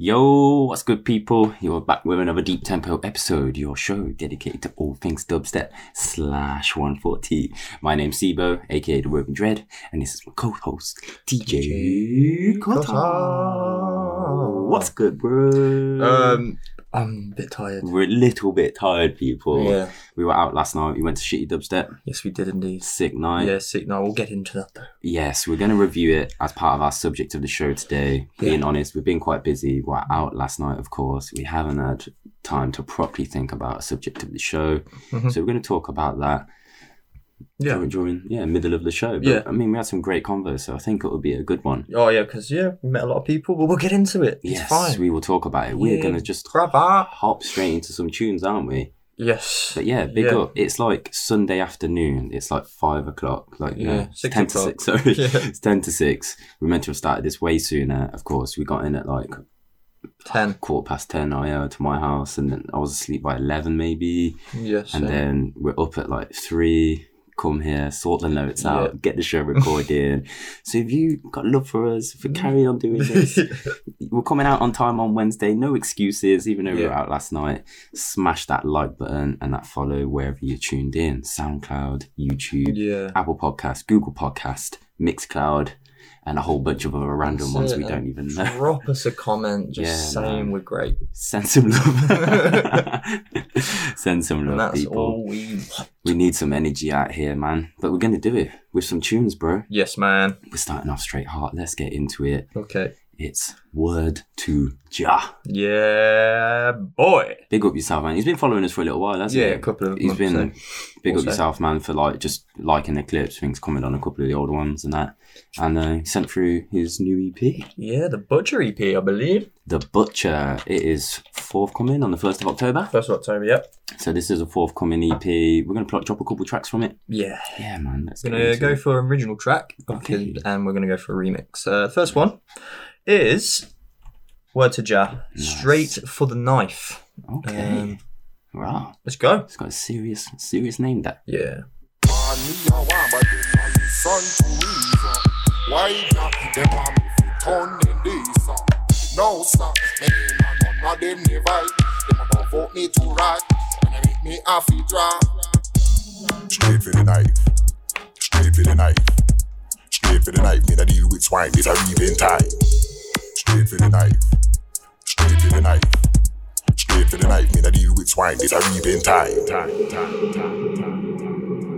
Yo, what's good, people? You're back with another Deep Tempo episode, your show dedicated to all things dubstep slash 140. My name's Sibo, aka The Woven Dread, and this is my co-host, DJ Kotar. What's good, bro? Um, I'm a bit tired. We're a little bit tired, people. Yeah. We were out last night. We went to Shitty Dubstep. Yes, we did indeed. Sick night. Yeah, sick. No, we'll get into that though. Yes, we're going to review it as part of our subject of the show today. Being honest, we've been quite busy. We're out last night, of course. We haven't had time to properly think about a subject of the show. Mhm. So we're going to talk about that Yeah. during, during yeah, middle of the show. But, Yeah. I mean, we had some great convos, so I think it would be a good one. Oh yeah, because yeah, we met a lot of people, but we'll get into it. It's yes, fine. we will talk about it. We're Yeah. to just that. hop straight into some tunes, aren't we? Yes. But yeah, big Yeah. up. It's like Sunday afternoon. It's like five o'clock. Like Yeah, yeah, six ten o'clock. to six. Sorry, Yeah. it's ten to six. We meant to have started this way sooner. Of course, we got in at like Ten. quarter past ten. I uh, to my house, and then I was asleep by eleven maybe. Yes. And same. then we're up at like three. Come here, sort the notes Yeah. out, get the show recorded. so if you got love for us, for mm. carry on doing this, we're coming out on time on Wednesday. No excuses, even though we were out last night. Smash that like button and that follow wherever you're tuned in. SoundCloud, YouTube, yeah. Apple Podcast, Google Podcast, Mixcloud, and a whole bunch of other random ones we don't even know. Drop us a comment, just Yeah, saying man. we're great. Send some love. Send some And love, that's people. all we want. We need some energy out here, man. But we're gonna do it with some tunes, bro. Yes, man. We're starting off straight hard. Let's get into it. Okay. It's Word to Jah. Yeah, boy. Big up yourself, man. He's been following us for a little while, hasn't Yeah, he? a couple of He's months, been big up yourself, man, for like just liking the clips. Things comment on a couple of the older ones and that. And uh, he sent through his new EP, Yeah, the Butcher EP, I believe. The Butcher. It is forthcoming on the first of October. First of October, yep. So this is a forthcoming EP. We're gonna plot, drop a couple tracks from it. Yeah. Yeah, man. Let's We're gonna go it. for original track, Okay. and we're gonna go for a remix. Uh, first one is Word to Jah, Nice. straight for the knife. Okay. Um, wow. let's go. It's got a serious, serious name. That. Yeah. Want me a want, but them want the sun to reason. Why not? Them want me to turn in this. No, sir. Me none of them divide. Them a vote me to right. And they make me have to draw. Straight for the knife. Straight for the knife. Straight for the knife. Me da deal with swine. This a reaping time. Straight for the knife. Straight for the knife. Straight for the knife. Me da deal with swine. This a reaping time. time, time, time, time. Straight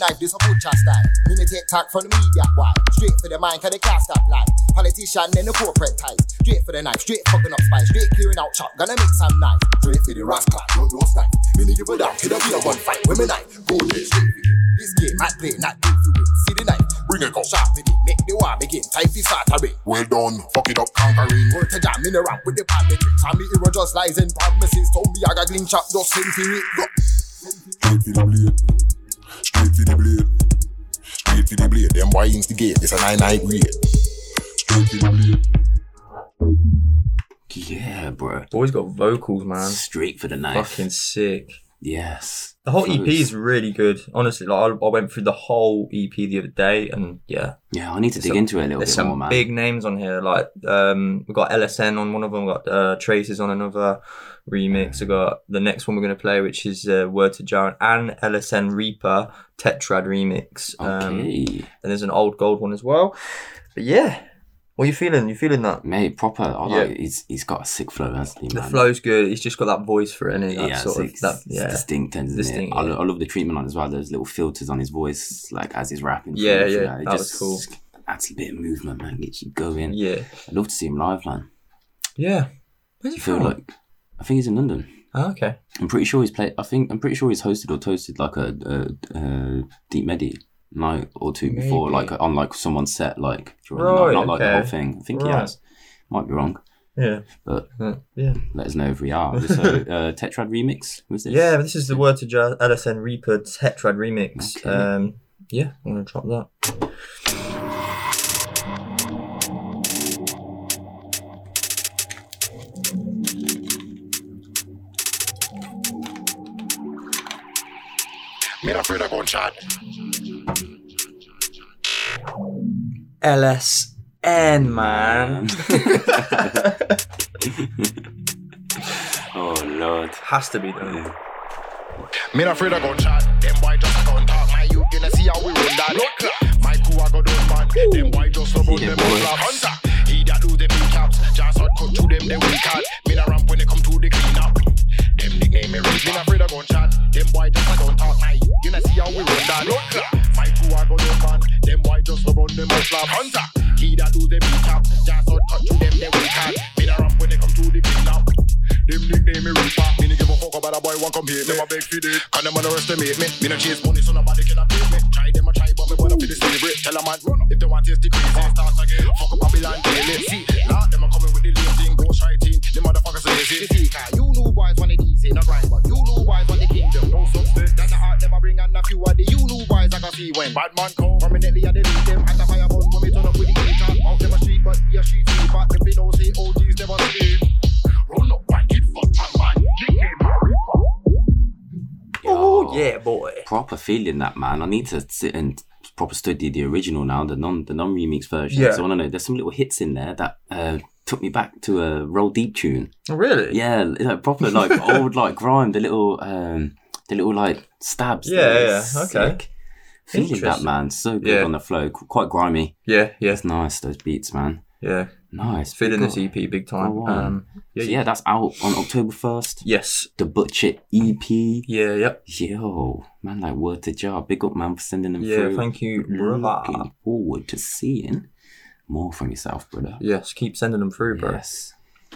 knife, this a butcher style. Me me take talk from the media, why? Straight for the mind, cause they can't stop lie. Politician and the corporate ties. Straight for the knife, straight fucking up spice. Straight clearing out chop, gonna make some knife. Straight for the rascal, no no snipe. Me need give a damn, a be a gunfight. With me knife, go there, straight for. This game, I play, not do for it. See the knife, Bring it go. sharpen it, make the war begin. Type is away. Well done, fuck it up, conquering. Word to jam in the ramp with the palm metrics. And me hero just lies in promises. Told me I got gling chop, just send for it. Go. Straight for the blade. Straight for the blade. Straight for the blade. Them boy instigate. It's a nine night raid. Straight for the blade. Yeah, bro. Boy's got vocals, man. Straight for the knife. Fucking sick. Yes. The whole EP is really good. Honestly, like I, I went through the whole EP the other day, and yeah, Yeah, I need to dig some- into it a little there's bit some more, man. big names on here. Like um, we got LSN on one of them. We got uh, Traces on another remix. I got the next one we're gonna play, which is uh, Word to Jaron and LSN Reaper Tetrad remix. Um, Okay. and there's an old gold one as well. But yeah, what are you feeling? You feeling that? Mate, proper. I Yeah. like he's he's got a sick flow, hasn't he, The flow's good. He's just got that voice for it, and that yeah, sort it's, of that. Yeah, distinct, isn't Distinct, it? I, yeah. lo- I love the treatment on as well. Those little filters on his voice, like as he's rapping. Yeah, yeah, that was just cool. Adds a bit of movement, man. Gets you going. yeah, I'd love to see him live, man. yeah. Where's he I feel from? like I think he's in London. Oh, okay. I'm pretty sure he's played. I think I'm pretty sure he's hosted or toasted like a, a, a deep medi night or two before, like on like someone's set, like during the night, Right, not like the whole thing. I think he Right. has. Might be wrong, Yeah. but Uh, yeah. let us know if we are. So, uh, Tetrad remix was this? Yeah, this is the word to J- LSN Reaper Tetrad remix. Okay. Um, yeah, I'm gonna drop that. Me not afraid of LSN, man. oh lord. Has to be done. Me not afraid of gunshot. Them boy just a gun talk. My youth gonna see how we run that. My crew a go done man. Them boy just a run them boy. all hunter. He that lose them big caps. Just hot cut through them they weak hard. Me not ramp when they come to the clean up. Them nickname me reach. Me not afraid of gunshot. Them boy just a gun talk. Youth gonna see how we run that. My crew a go done man. Them boy just a run them all hunter. He that do them beat caps. Just hot cut to them they weak hard. Me not when they come to the clean up. Them nickname me Reaper. Me no give a fuck about a boy want come hate me. A beg for it. Can them underestimate me? Me no chase money so nobody can pay me. Try them a try but me wanna feel the slavery. Tell a man run up if they want taste the crazy. Uh-huh. Start again. Fuck up Babylon daily. See, Lord them a coming with the lame thing. Ghost writing. Them motherfuckers lazy. You see, car, you know boys want it easy, not grind, but you know boys want the kingdom. No substance. That's the heart them a bring and a few of the you know boys I can see when. Bad man come. Permanently I delete them at the fire bun when me turn up with the gator. Out them a street, but be a street sweeper. Them be no say oh, OGs never sleep. Run up and get fucked man. Nickname me Reaper. Oh yeah, boy. Proper feeling that man. I need to sit and proper study the original now, the non the non remix version. Yeah. So I don't know. There's some little hits in there that uh, took me back to a Roll Deep tune. Oh really? Yeah, like proper like old like grime. The little um the little like stabs. Yeah, yeah, It's okay. sick. Feeling that man, so good Yeah. on the flow, quite grimy. Yeah, yeah, It's nice those beats, man. yeah. Nice. Feeling this. EP big time. Go on. Um, yeah, So yeah, that's out on October first. Yes. The Butcher EP. Yeah, yep. Yo, man, like word to Jah. Big up, man, for sending them Yeah, through. thank you, brother. Looking forward to seeing more from yourself, brother. Yes, keep sending them through, bro. Yes.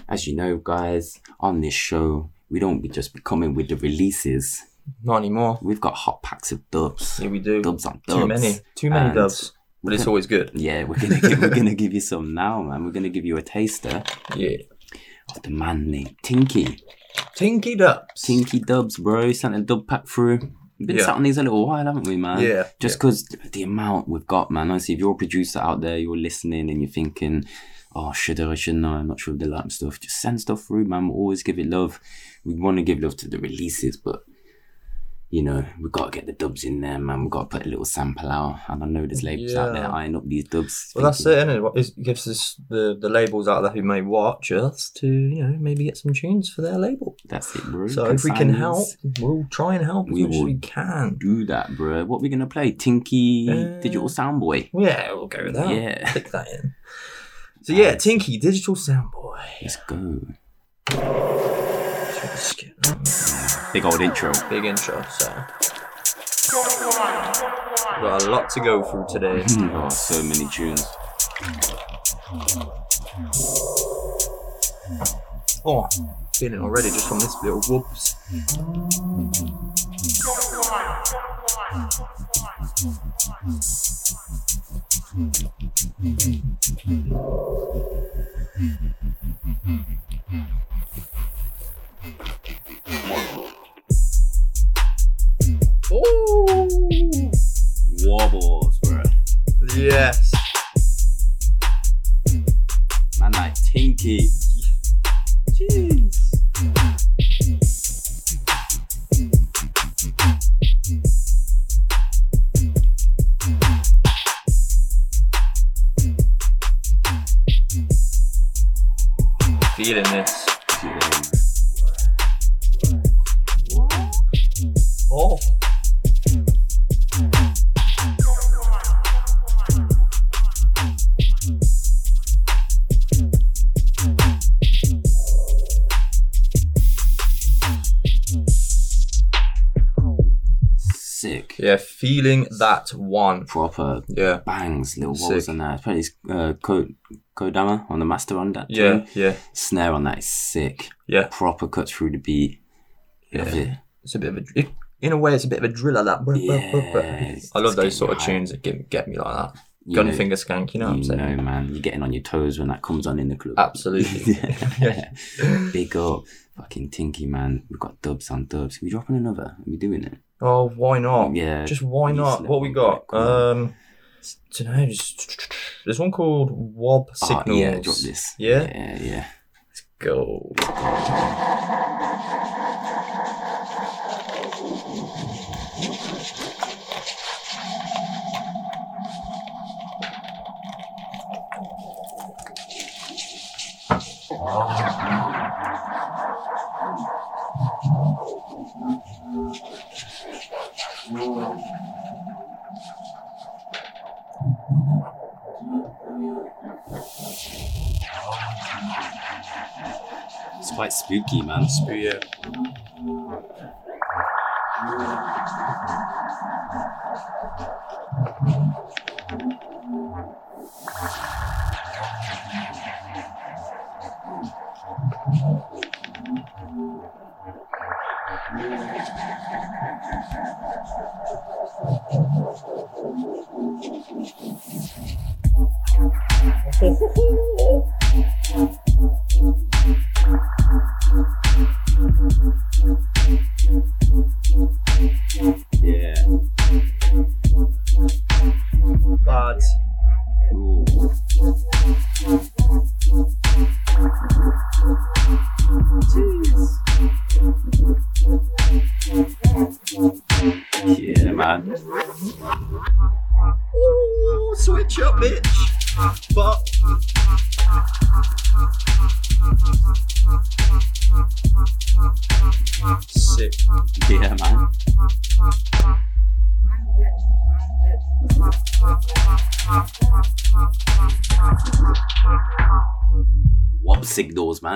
As you know, guys, on this show, we don't be just be coming with the releases. Not anymore. We've got hot packs of dubs. Yeah, we do. Dubs on dubs. Too many. Too many And dubs. But it's always good. Yeah, we're gonna give, we're gonna give you some now, man. We're gonna give you a taster Yeah. of the man named Tinky. Tinky dubs. Tinky Dubs, bro. Sent a dub pack through. We've been Yeah. sat on these a little while, haven't we, man? Yeah, Just because the amount we've got, man. Honestly, if you're a producer out there, you're listening and you're thinking, oh, should I, should I? I'm not sure if they like stuff. Just send stuff through, man. We'll always give it love. We want to give love to the releases, but, you know, we've got to get the dubs in there, man. We've got to put a little sample out. And I know there's labels out there Yeah. eyeing up these dubs. Well, that's thinking, it, isn't it? What is, gives us the, the labels out there who may watch us to, you know, maybe get some tunes for their label. That's it, bro. So if we can help, we'll try and help as We much as we can. Do that, bro. What we going to play? Tinky Uh, Digital Soundboy. Yeah, we'll go with that. Yeah. Click that in. So yeah, Tinky, Digital Soundboy. Let's go. Big old intro. Big intro, so. We've got a lot to go through today. Oh, so many tunes. Oh, feeling already just from this little whoops. Ooh. Wobbles, bro. Yes. Man, like Tinky. Jeez. Feeling this. Oh. Sick. Yeah, feeling that one. Proper Yeah. bangs, little wobbles Sick. on that. Probably uh, Ko- Kodama on the master on that. Yeah, tune. yeah, Snare on that is sick. yeah. Proper cuts through the beat. Love it. It's a bit of a, it, in a way, it's a bit of a driller. That. Yeah, I love those sort of getting tunes that get, get me like that. You Gun know- finger skank, you know what I'm You saying? know, man, you're getting on your toes when that comes on in the club. Absolutely. yeah. Big up. Fucking Tinky, man. We've got dubs on dubs. Are we dropping another? Are we doing it? Oh, why not? Yeah, Just why not? What we got? back, come on. Um, don't know. Just there's one called Wob Signals. yeah, drop this. Yeah? Yeah, yeah. Let's go. It's quite spooky, man. But yeah. Yeah.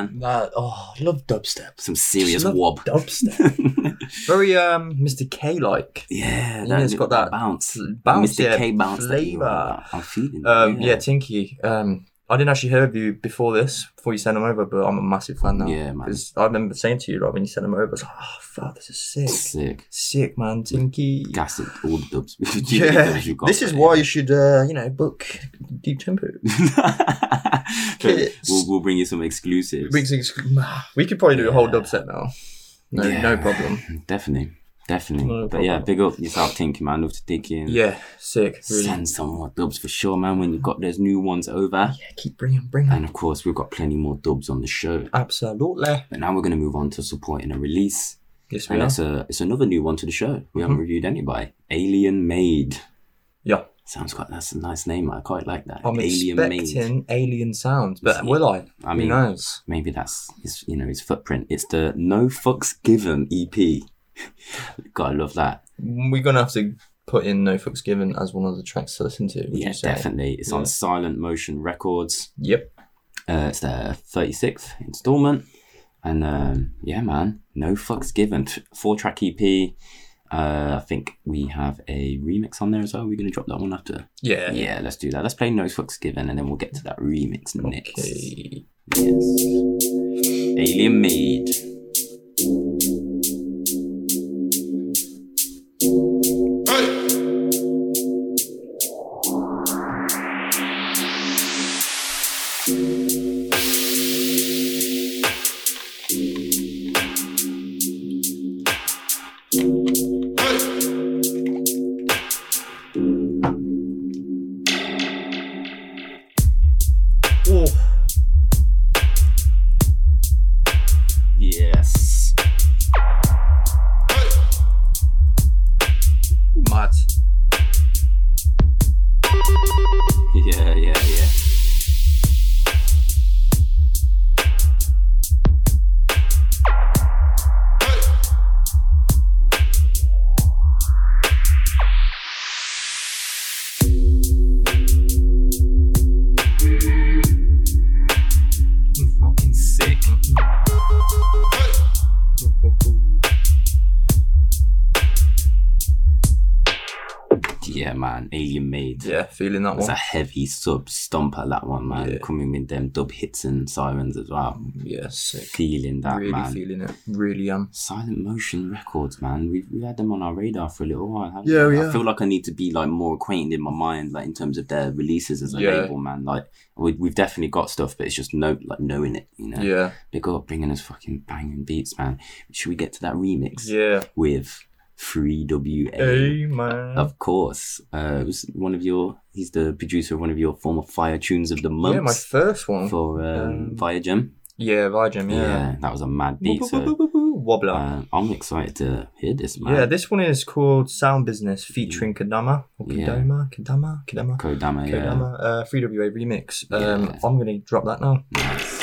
Man. That, oh, I love dubstep. Some serious Just love wob. Dubstep. Very um Mr. K like. yeah, Yeah, it's got that bounce. bounce, Mr. yeah, K bounce. flavour. I'm feeling. Um, yeah, Tinky. Um, I didn't actually hear of you before this, before you sent them over, but I'm a massive fan now. Yeah, man. Because I remember saying to you, like, when you sent them over, I was like, oh, fuck, this is sick. Sick. Sick, man. Tinky. Gassed all the dubs. Yeah, this is why you should, uh, you know, book Deep Tempo. we'll, we'll bring you some exclusives. Ex- we could probably do a whole dub set now. No, Yeah. no problem. Definitely, definitely. No but yeah, big up yourself, Tinky man. Love to dig in. Yeah, sick. Really. Send some more dubs for sure, man. When you've got those new ones over, Yeah, keep bringing, bringing. and of course we've got plenty more dubs on the show. Absolutely. But now we're going to move on to supporting a release, Yes, we and are. it's a it's another new one to the show. We haven't Mm-hmm. reviewed any by Alien Made. Yeah. Sounds quite that's a nice name. I quite like that. I'm Alien expecting alien sounds, but Yeah. will I? I Who mean, knows? maybe that's his you know his footprint. It's the No Fucks Given EP. Gotta love that. We're gonna have to put in No Fucks Given as one of the tracks to listen to. Would yeah, you say? definitely. It's Yeah. on Silent Motion Records. Yep. Uh, it's their 36th installment. And um, yeah, man, no fucks given. Four track EP. Uh, I think we have a remix on there as well. We're going to drop that one after. Yeah. Yeah, let's do that. Let's play No Fucks Given and then we'll get to that remix next. Okay. Yes. Alien Made. Oh, Yeah, feeling that one. It's one. a heavy sub stomper, that one, man. Yeah. Coming with them dub hits and sirens as well. Mm, yeah, sick. Feeling that, really man. feeling it. Really am. Silent Motion Records, man. We've, we've had them on our radar for a little while. haven't Yeah, we? we I feel like I need to be like more acquainted in my mind, like in terms of their releases as a Yeah. label, man. Like we, we've definitely got stuff, but it's just no like knowing it, you know. Yeah. Big up bringing us fucking banging beats, man. Should we get to that remix Yeah. with 3WA? Hey, man. Of course, uh, it was one of your. He's the producer of one of your former Fire Tunes of the Month Yeah, my first one. for um, um, Fire Gem. Yeah, Vigem, Yeah. yeah. that was a mad beat. So Wobbler. uh, I'm excited to hear this, man. yeah, this one is called Sound Business featuring Kadama. Or Yeah. Kadama? Kadama? Kadama? Kodama, yeah. Kodama. Uh, 3WA remix. Um, Yeah. I'm going to drop that now. Nice.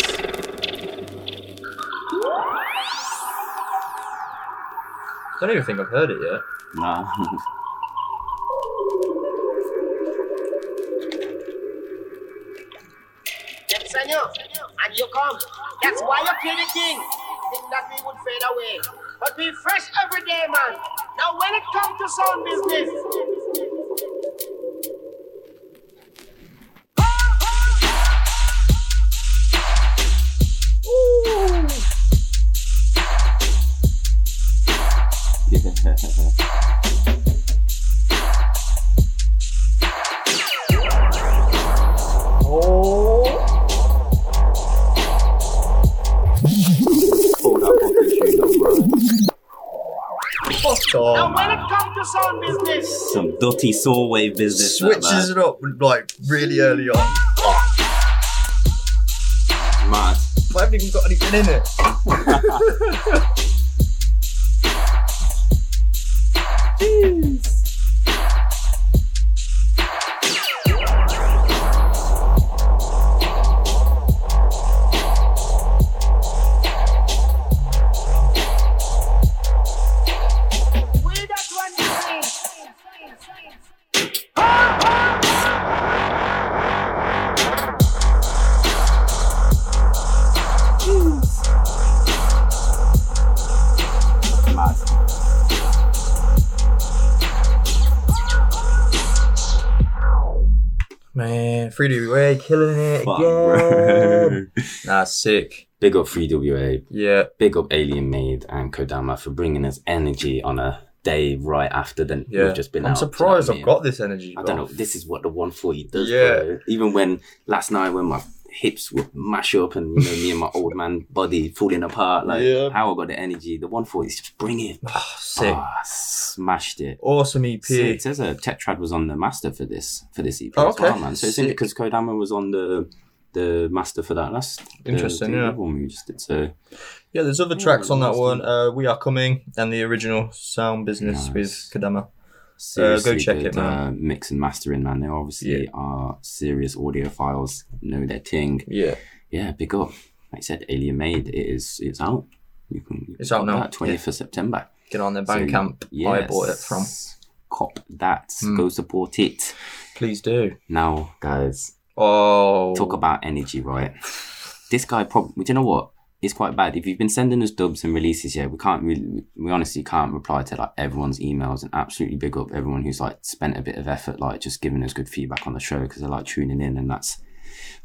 Don't even think I've heard it yet. Nah. Yes, senor. And you come. That's why you kill the king. Think that we would fade away. But we fresh every day, man. Now when it comes to sound business, business, Some dirty saw wave business. Switches it up like really early on. Mad. I haven't even got anything in it. 3WA killing it Fuck, again. Nah, sick. Big up 3WA. Yeah. Big up Alien Made and Kodama for bringing us energy on a day right after then yeah. we've just been. I'm out, surprised I've got this energy. I don't know. This is what the 140 does. Yeah. Bro. Even when last night when my hips would mash up and you know me and my old man body falling apart, like Yeah. how I got the energy. The 140 is just bring it. Ah, sick. Ah, smashed it. Awesome EP. Sick. It says a Tetrad was on the master for this for this EP Oh, as well, man. So it's Sick. because Kodama was on the the master for that last Interesting, the yeah. other one we just did. So Yeah, there's other tracks on that one. one. Uh, we Are Coming and the original Sound Business Nice. with Kadama. Seriously check good, it, man. Uh, mix and mastering, man. They obviously Yeah. are serious audiophiles, know their ting. Yeah. Yeah, big up. Like I said, Alien Made. It is. It's out. You can. you It's out now, that, 20th of September. Get on their So, Bandcamp. I bought it from. Cop that. Hmm. Go support it. Please do. Now, guys, Oh. talk about energy, right? This guy probably. Do you know what? It's quite bad. If you've been sending us dubs and releases, yeah, we can't really, we honestly can't reply to like everyone's emails and absolutely big up everyone who's like spent a bit of effort, like just giving us good feedback on the show because they're like tuning in and that's.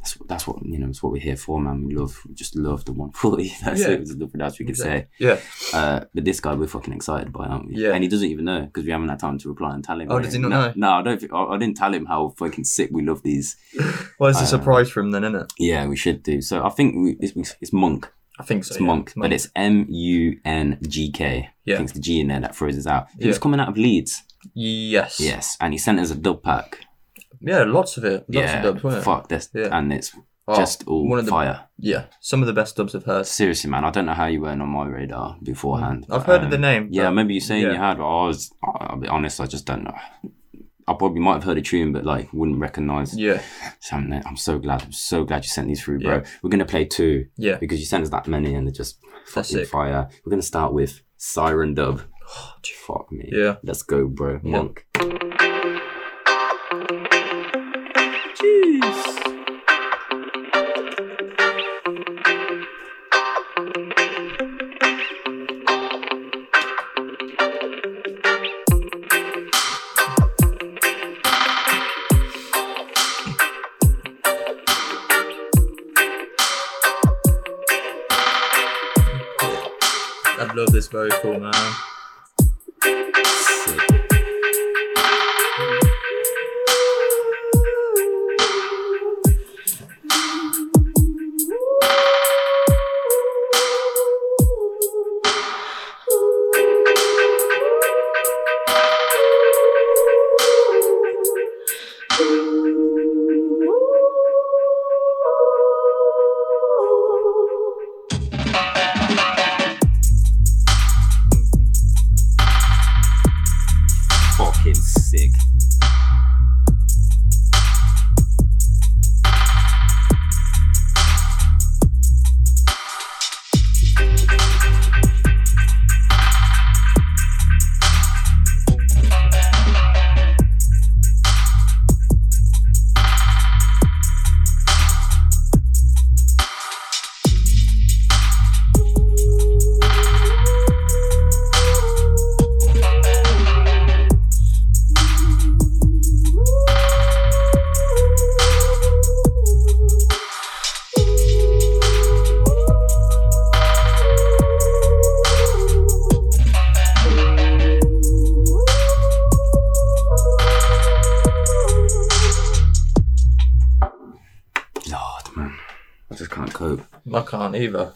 That's, that's what you know. It's what we're here for, man. We love, we just love the 140. That's Yeah. it. There's nothing else we could say. Yeah. Uh, but this guy we're fucking excited by, aren't we? Yeah. And he doesn't even know because we haven't had time to reply and tell him. Oh, right? does he not no, know? No, I don't. I, I didn't tell him how fucking sick we love these. Well, it's a Uh, surprise for him then, isn't it? Yeah, we should do. So I think we, it's, it's Mungk. I think so. It's yeah. Mungk, but it's M U N G K. Yeah. I think it's the G in there that us out. He Yeah. was coming out of Leeds. Yes. Yes, and he sent us a dub pack. Yeah, lots of it. Lots yeah, of dubs, fuck this, Yeah. and it's Oh, just all one of the- fire. Yeah. Some of the best dubs I've heard. Seriously, man, I don't know how you weren't on my radar beforehand. I've but, heard of um, the name. Yeah, maybe you saying you had, but I was. I'll be honest, I just don't know. I probably might have heard a tune, but like wouldn't recognize. Yeah. So I'm, I'm so glad. I'm so glad you sent these through, bro. Yeah. We're gonna play two Yeah. because you sent us that many, and they're just fucking fire. We're gonna start with Siren Dub. Fuck me. Yeah. Let's go, bro. Mungk. I either.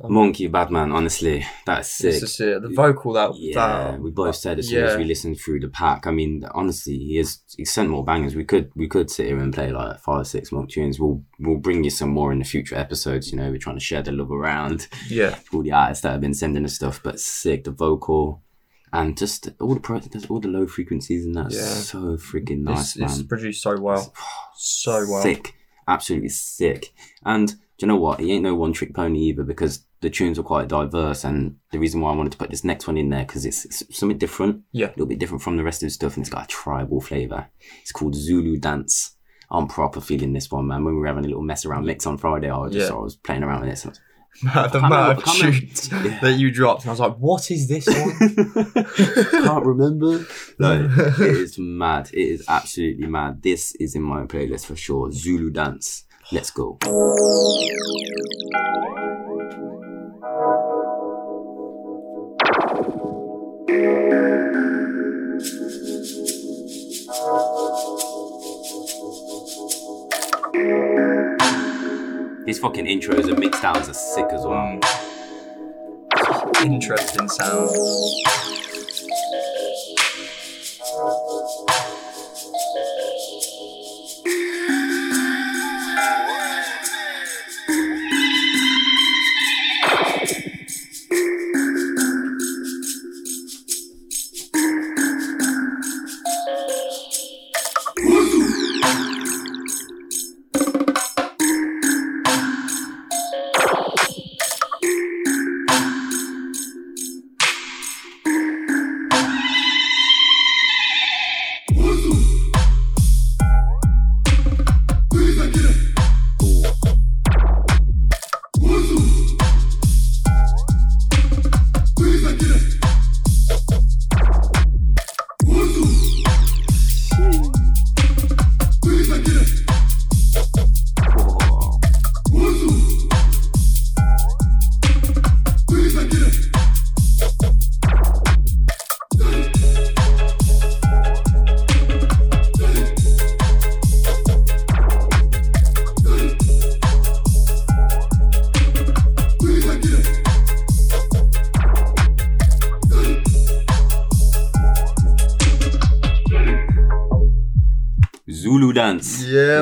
Um, Monkey Bad Man, honestly, that's sick. It's it. The vocal that Yeah, that we both said as soon as we listened through the pack. I mean, honestly, he is he sent more bangers. We could we could sit here and play like five or six more tunes. We'll we'll bring you some more in the future episodes. You know, we're trying to share the love around yeah. all the artists that have been sending us stuff. But sick, the vocal and just all the pro, all the low frequencies and that's Yeah. so freaking nice, It's, it's produced so well. So well. Sick, absolutely sick. And do you know what? He ain't no one trick pony either because the tunes are quite diverse. And the reason why I wanted to put this next one in there because it's, it's something different, Yeah. a little bit different from the rest of the stuff, and it's got a tribal flavor. It's called Zulu Dance. I'm proper feeling this one, man. When we were having a little mess around mix on Friday, I was just Yeah. I was playing around with this. the amount of I can't remember- tunes Yeah. that you dropped, and I was like, "What is this one?" Can't remember. No, it is mad. It is absolutely mad. This is in my playlist for sure. Zulu Dance. Let's go. These fucking intros and mix downs are sick as well. Mm. Interesting sound.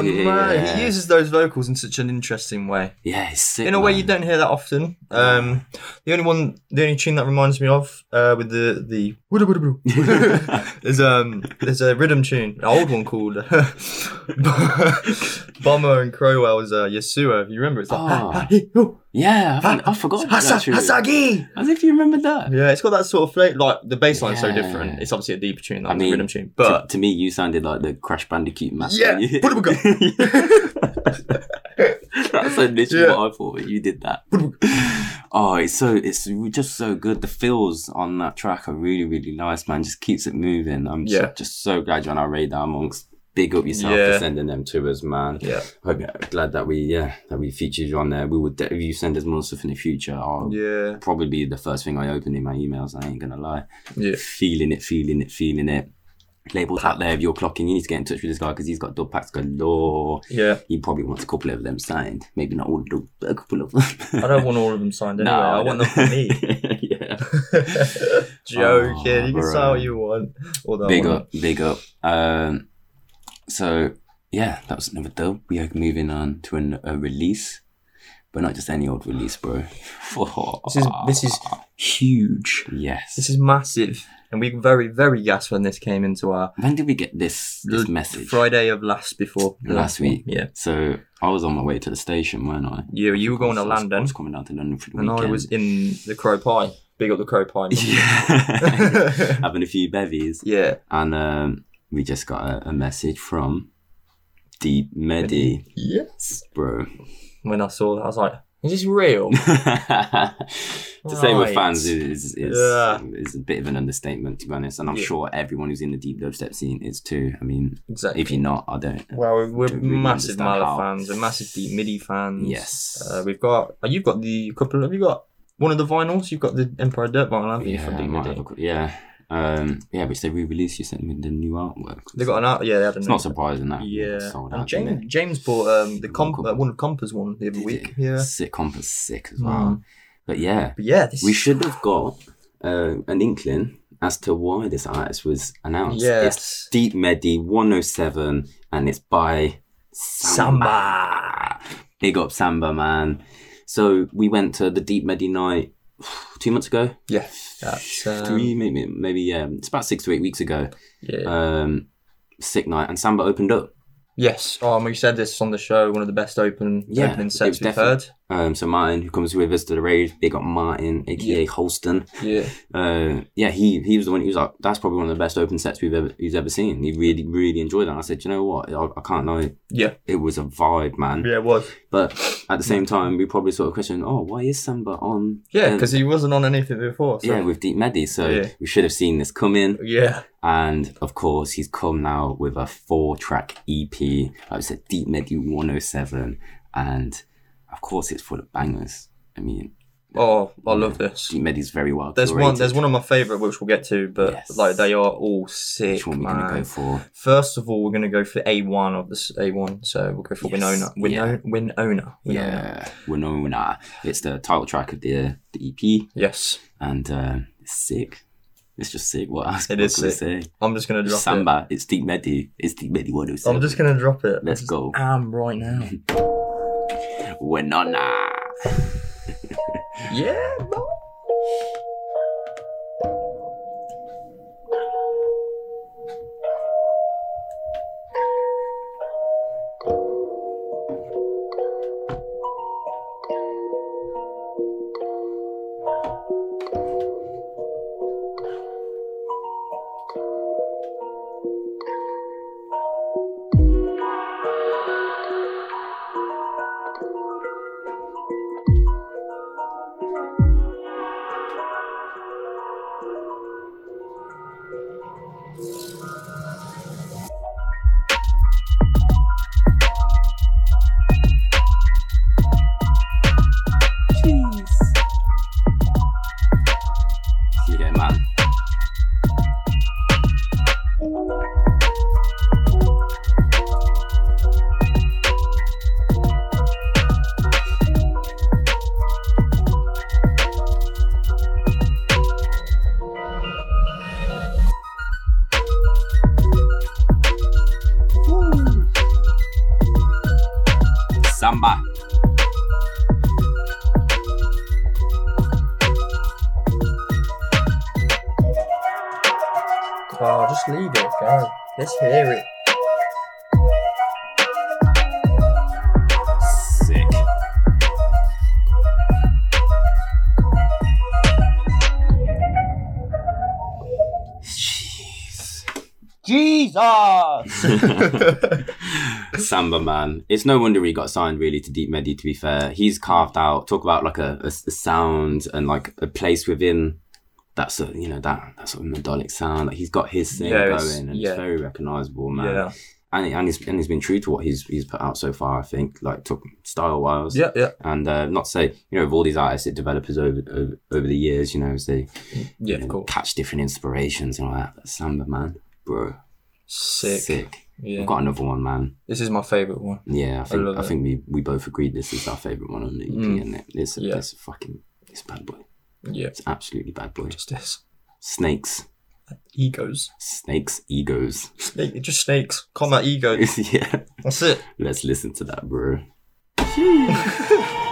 Yeah, man. Yeah. He uses those vocals in such an interesting way. Yeah, it's sick. In a way man. you don't hear that often. Um, the only one, the only tune that reminds me of uh, with the the is um there's a rhythm tune, an old one called Bomber and Crowell's uh, Yasuo. If you remember, it's like Oh. Yeah, I, I forgot tune. Hasagi. As if you remember that. Yeah, it's got that sort of flavor. Like the bass line's so different. It's obviously a deeper tune, like I mean, the rhythm tune. But to me, you sounded like the Crash Bandicoot master. Yeah, put it That's so literally Yeah. what I thought. But you did that. oh, it's so it's just so good. The feels on that track are really really nice, man. Just keeps it moving. I'm Yeah. so, just so glad you're on our radar amongst. Big up yourself Yeah. for sending them to us, man. yeah, you're glad that we yeah that we featured you on there. We would de- if you send us more stuff in the future. I'll yeah, probably be the first thing I open in my emails. I ain't gonna lie. yeah. Feeling it, feeling it, feeling it. Labels out there, if you're clocking, you need to get in touch with this guy because he's got dub packs galore. Yeah, He probably wants a couple of them signed. Maybe not all of them, but a couple of them. I don't want all of them signed anyway. I want them for me. yeah. Joking. Oh, you can bro. say what you want. Although I Big up, big up. Um, so yeah, that was another dope. We are moving on to an, a release, but not just any old release, bro. This is this is huge. yes. This is massive, and we very very gassed when this came into our when did we get this this message? Friday of last before last week. Yeah, So I was on my way to the station, weren't I? yeah. You were going to was- I London, was coming down to London for the and weekend. I was in the Crow Pie. Big up the Crow Pie. yeah. having a few bevies, yeah, and um, we just got a, a message from Deep Medi, yes. bro. When I saw that, I was like, "Is this real?" to say we're fans is is, Yeah. is a bit of an understatement, to be honest. And I'm Yeah. sure everyone who's in the deep dubstep scene is too. I mean, exactly. if you're not, I don't. Well, we're, we're don't really massive Mala how. fans and massive Deep Medi fans. Yes. Uh, we've got. Uh, you've got the couple. Have you got one of the vinyls? You've got the Empire Dirt vinyl, haven't you, yeah, from Deep Medi? have a yeah. Um, yeah, which they re-released. You sent me the new artwork. They got an art. Yeah, they had a It's not surprising that Yeah, sold and out. James? James bought um the comp uh, one of Compass one the other Did week. it? Yeah, sick compass, sick as Mm. well. But yeah, but yeah, this we should have got uh, an inkling as to why this artist was announced. Yeah, It's Deep Medi 107 and it's by Samba. Big up Samba, man. So we went to the Deep Medi night two months ago. yeah, that's um, Three, maybe, maybe, yeah. It's about six to eight weeks ago. yeah. Um, sick night. And Samba opened up. yes, um, we said this on the show. One of the best open Yeah, opening sets we've heard. Um, so Martin, who comes with us to the raid, they got Martin, aka Holston. Yeah, uh, yeah, he he was the one. He was like, "That's probably one of the best open sets we've ever he's ever seen." He really really enjoyed that. And I said, "You know what? I, I can't lie, yeah, it was a vibe, man." yeah. It was. But at the same time, we probably sort of question, "Oh, why is Samba on?" Yeah, because he wasn't on anything before. So. yeah, with Deep Medi, so Yeah. we should have seen this coming. yeah, And of course, he's come now with a four-track EP. Like I said, Deep Medi 107, and of course, it's full of bangers. I mean, Oh, I love this. Deep Medi's very well. There's one. There's one of my favorite, which we'll get to, but Yes. like they are all sick, Which one we man. gonna go for? First of all, we're gonna go for A one of this A one, so we'll go for Yes, Winona. Winona. Winona. Winona. Yeah, Winona. It's the title track of the the EP, Yes, and uh, it's sick. It's just sick. What else? It what is we sick. Say? I'm just gonna drop Samba. It's Deep Medi. It's Deep Medi it. 107. I'm just gonna drop it. Let's go. I just go. Am right now. Winona. yeah, bro. Samba man. It's no wonder he got signed really to Deep Medi. To be fair, he's carved out. Talk about like a, a, a sound and like a place within that sort of, you know that that sort of melodic sound. Like he's got his thing Yeah, going, and yeah. it's very recognizable, man. yeah, And and he's and he's been true to what he's he's put out so far. I think like took style wise. yeah, yeah, And uh, not to say, you know, of all these artists, developers over, over over the years, you know, as they yeah. you know, catch different inspirations and all that. But Samba, man, bro, Sick. sick. Yeah. We've got another one, man. This is my favorite one. Yeah, I think love I, think we, we both agreed this is our favorite one on the EP, Mm. and it? It's a, Yeah. it's a fucking it's a bad boy. Yeah, It's absolutely bad boy. just this. Snakes, Egos. snakes, egos. Snake, just snakes. Combat egos. yeah, That's it. let's listen to that, bro.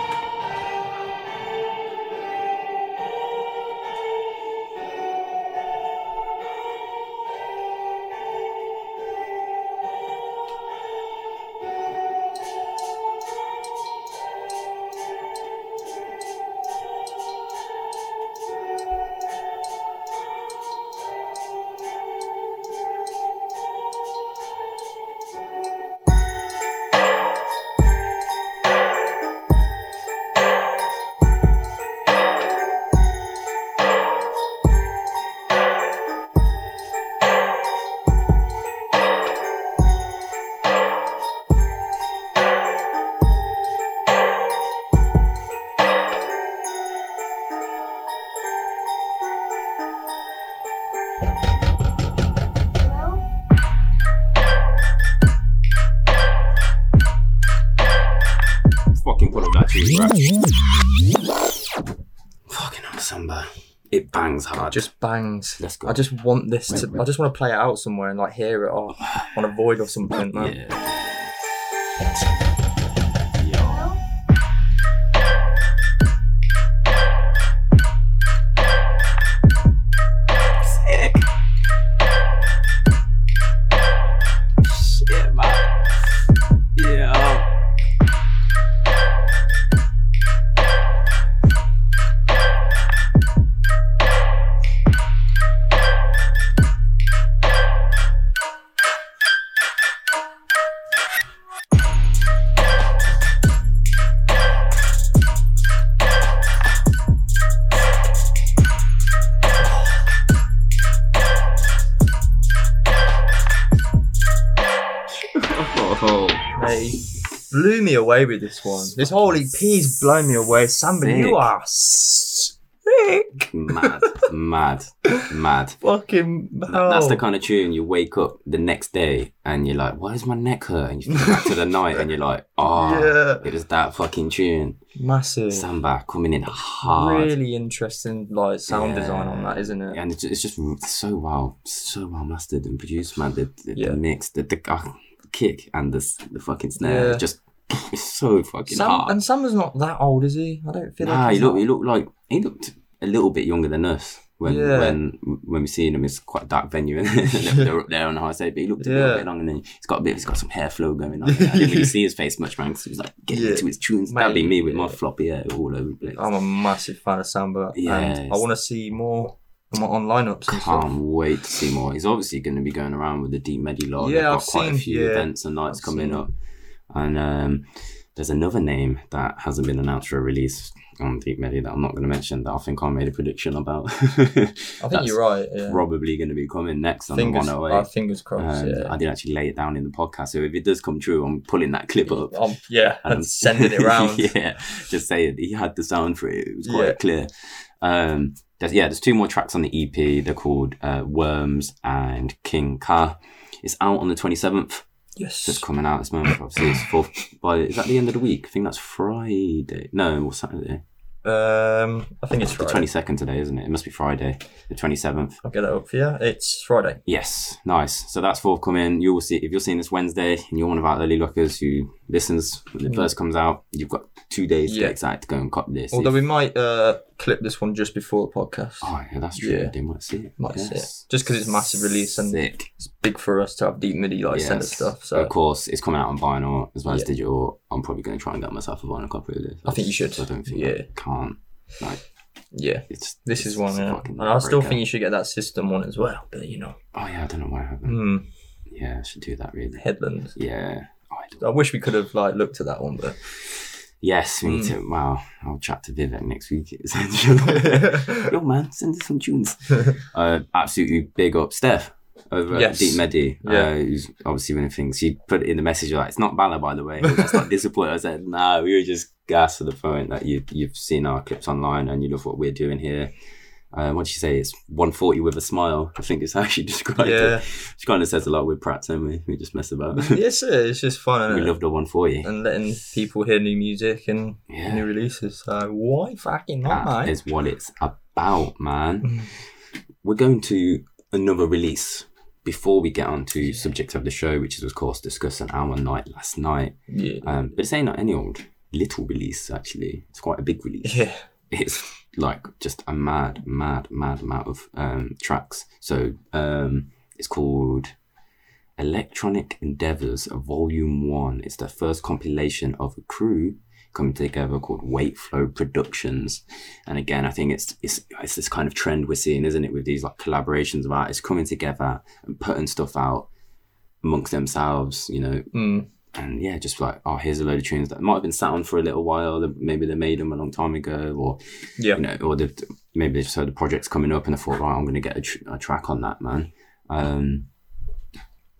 Just bangs. Let's go. I just want this to. I just want to play it out somewhere and like hear it off on a void or something, man. yeah. Away with this one. This whole EP's blown me away. Samba, Sick. you are sick. mad, mad, mad. Fucking That- That's the hell. kind of tune you wake up the next day and you're like, why does my neck hurt? And you think back to the night and you're like, oh, Yeah. it was that fucking tune. massive. Samba coming in hard. Really interesting, like sound Yeah. design on that, isn't it? And it's, it's just so well, so well mastered and produced, man. The, the, Yeah. the mix, the, the uh, kick and the, s- the fucking snare. Yeah. Just, it's so fucking Sam, hard. and Samba's not that old, is he? I don't feel Nah, like he he's looked, not- he looked like, he looked a little bit younger than us. When, Yeah. when when we seen him, it's quite a dark venue, and they're, up there on the high side. But he looked a little Yeah. bit longer, and then he's got a bit. He's got some hair flow going on. I didn't really see his face much, man. 'cause he was like getting Yeah. into his tunes. That'd be me with my floppy hair all over the place. I'm a massive fan of Samba, and I want to see more on lineups and stuff. Can't wait to see more. He's obviously going to be going around with the Deep Medi lot. Yeah, They've got I've quite a few yeah, events and nights I've coming seen up. And um, there's another name that hasn't been announced for a release on Deep Medi that I'm not going to mention that I think I made a prediction about. I think you're right. Yeah. Probably going to be coming next on fingers, the uh, 108. fingers crossed. And yeah. I did actually lay it down in the podcast. So if it does come true, I'm pulling that clip up. Um, yeah, and sending it around. yeah, just saying he had the sound for it. It was quite Yeah. clear. Um, there's, yeah, there's two more tracks on the EP. They're called uh, Worms and King Ka. It's out on the 27th. Yes. Just coming out this moment. Obviously, it's fourth. By is that the end of the week? I think that's Friday. No, or Saturday. Um, I think it's The twenty second today, isn't it? It must be Friday, the twenty seventh. I'll get it up for you. It's Friday. Yes, nice. So that's forthcoming. You will see if you're seeing this Wednesday and you're one of our early lookers who listens when it first comes out. You've got two days to Mm. Yeah. get excited to go and cop this. Although If- we might uh, clip this one just before the podcast. oh yeah, that's true. Yeah. They might see it. Might see it. Just 'cause it's massive release and- sick. It's big for us to have Deep Medi like center Yes. stuff. So of course, it's coming out on vinyl as well as Yeah. digital. I'm probably going to try and get myself a vinyl copy of this. I think you should. I don't think Yeah. I can't. Like yeah, it's this it's is one. just Yeah. fucking And I still think you should get that system one as well. But you know, Oh yeah, I don't know why I haven't. hmm, Yeah, I should do that really. Headland. Yeah. I wish we could have like looked at that one, but Yes, we Hmm. need to. Wow, I'll chat to Vivek next week. Yo, man, send us some tunes. uh, absolutely big up Steph over Yes. at Deep Medi. Yeah. Uh, who's obviously winning things. She put in the message like, it's not Bala, by the way. It's not disappointed. I said, nah, we were just gassed to the point that you, you've seen our clips online and you love what we're doing here. Uh, what did she say? It's 140 with a smile. I think it's how she described Yeah. it. She kind of says a lot with Pratt, don't we? We just mess about. yes, it is. it's just fun. we love the 140. and letting people hear new music and Yeah. new releases. So why fucking not, That mate? is what it's about, man. We're going to another release before we get on to subject of the show, which is of course discussing our night last night. Yeah, Um, but it's ain't not any old little release actually. It's quite a big release. yeah, It's like just a mad, mad, mad amount of um, tracks. So um, it's called Electronic Endeavors Volume One. It's the first compilation of a crew coming together called Weight Flow Productions. And again, I think it's it's it's this kind of trend we're seeing, isn't it, with these like collaborations of artists coming together and putting stuff out amongst themselves, you know, mm, and yeah, just like, oh, here's a load of tunes that might have been sat on for a little while. Maybe they made them a long time ago, or yeah. you know, or they've, maybe they just heard the project's coming up and they thought, right, I'm going to get a, tr- a track on that, man. Um,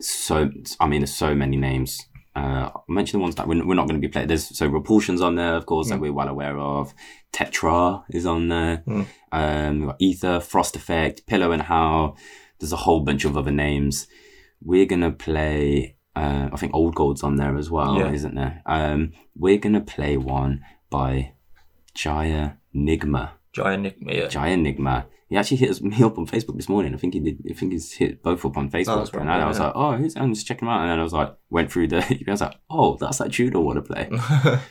so I mean, there's so many names. Uh, I mentioned the ones that we're, we're not going to be playing. There's so Repulsion's on there, of course, that we're well aware of. Tetra is on there. Mm. Um, we've got Ether, Frost Effect, Pillow and How. There's a whole bunch of other names. We're gonna play Uh, I think Old Gold's on there as well, Yeah. isn't there? Um, we're gonna play one by Jaya Nigma. Giant Nigma. yeah. Jaya Nigma. He actually hit me up on Facebook this morning. I think he did. I think he's hit both up on Facebook. right, and I was yeah. like, oh, who's? I'm just checking him out. And then I was like, went through the. I was like, oh, that's that tune I want to play.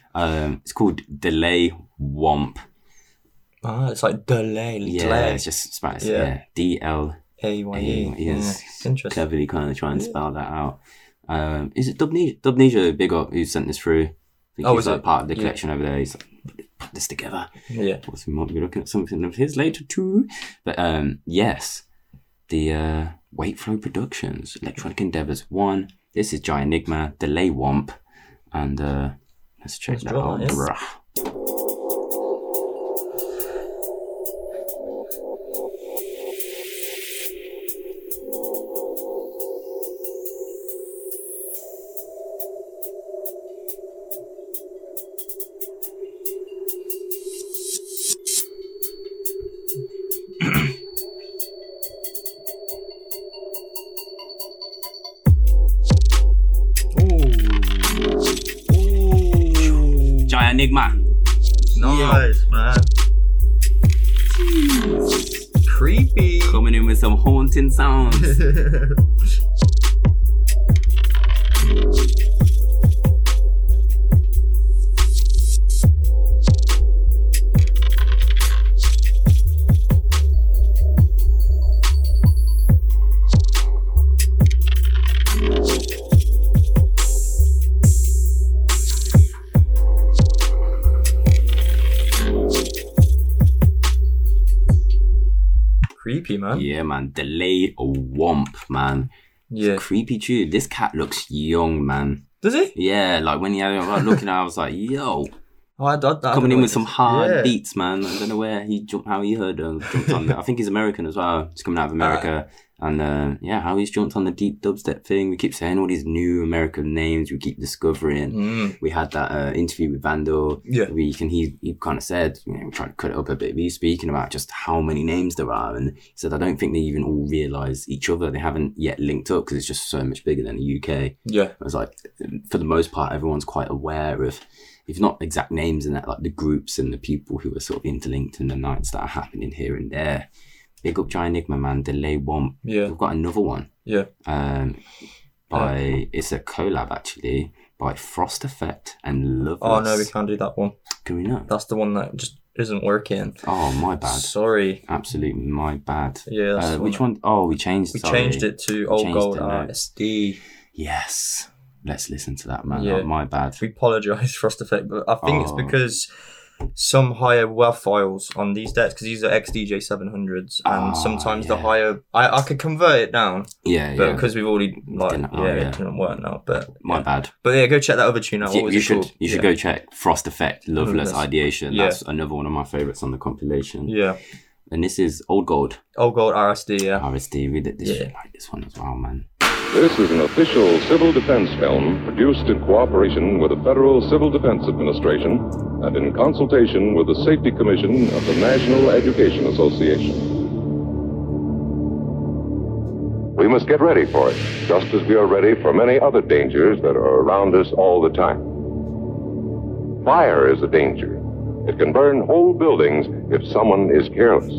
um, it's called Delay Womp. ah, it's like delay, Yeah, delay. it's just Spanish. Yeah. D L A Y. E. Yes, Interesting. cleverly kind of try and spell that out. Um, is it Dubnesia? Dubnesia, big up, who sent this through. I think Oh, he's like it? part of the Yeah. collection over there. He's like, put this together. Yeah. course, we might be looking at something of his later too. But um, yes, the uh, Weight Flow Productions, Electronic Endeavors one. This is Giant Enigma, Delay Womp, and uh, let's check Let's that out. that, yeah. Some haunting yeah, man. Delay a Womp, man. Yeah. Creepy tune. This cat looks young, man. Does he? Yeah, like when he had I was looking at, it, I was like, yo, Oh, I, I, I don't coming in with some hard Yeah. beats, man. I don't know where he jumped, how he heard um, jumped on. I think he's American as well. He's coming out of America, and uh, yeah, how he's jumped on the deep dubstep thing. We keep saying all these new American names. We keep discovering. Mm. We had that uh, interview with Vando. Yeah. We can he he kind of said, you know, we tried to cut it up a bit. But he's speaking about just how many names there are, and he said I don't think they even all realize each other. They haven't yet linked up because it's just so much bigger than the UK. Yeah. It was like, for the most part, everyone's quite aware of, if not exact names in that, like the groups and the people who are sort of interlinked and the nights that are happening here and there. Big up Giant Enigma, man. Delay Womp. Yeah. We've got another one. Yeah. Um, by it's a collab actually by Frost Effect and Loveless. Oh no, we can't do that one. Can we not? That's the one that just isn't working. Oh, my bad. Sorry. Absolutely, my bad. Yeah, that's Uh, which one. Oh, we changed. We sorry. changed it to Old Gold it. RSD. Yes. Let's listen to that, man. Yeah. Oh, my bad. We apologise, Frost Effect, but I think it's Oh. because some higher WAV files on these decks, because these are XDJ 700s, and Ah, sometimes yeah. the higher. I, I could convert it down, Yeah, yeah. but yeah. because we've already, like, Didn't- yeah, oh, yeah. it didn't work now. But My yeah. bad. But yeah, go check that other tune out. What You, you should called? you should yeah. go check Frost Effect Loveless Loveless. Ideation. Yeah. That's another one of my favorites on the compilation. Yeah. And this is Old Gold Old Gold RSD, yeah. RSD. We did this Yeah. shit like this one as well, man. This is an official civil defense film produced in cooperation with the Federal Civil Defense Administration and in consultation with the Safety Commission of the National Education Association. We must get ready for it, just as we are ready for many other dangers that are around us all the time. Fire is a danger. It can burn whole buildings if someone is careless.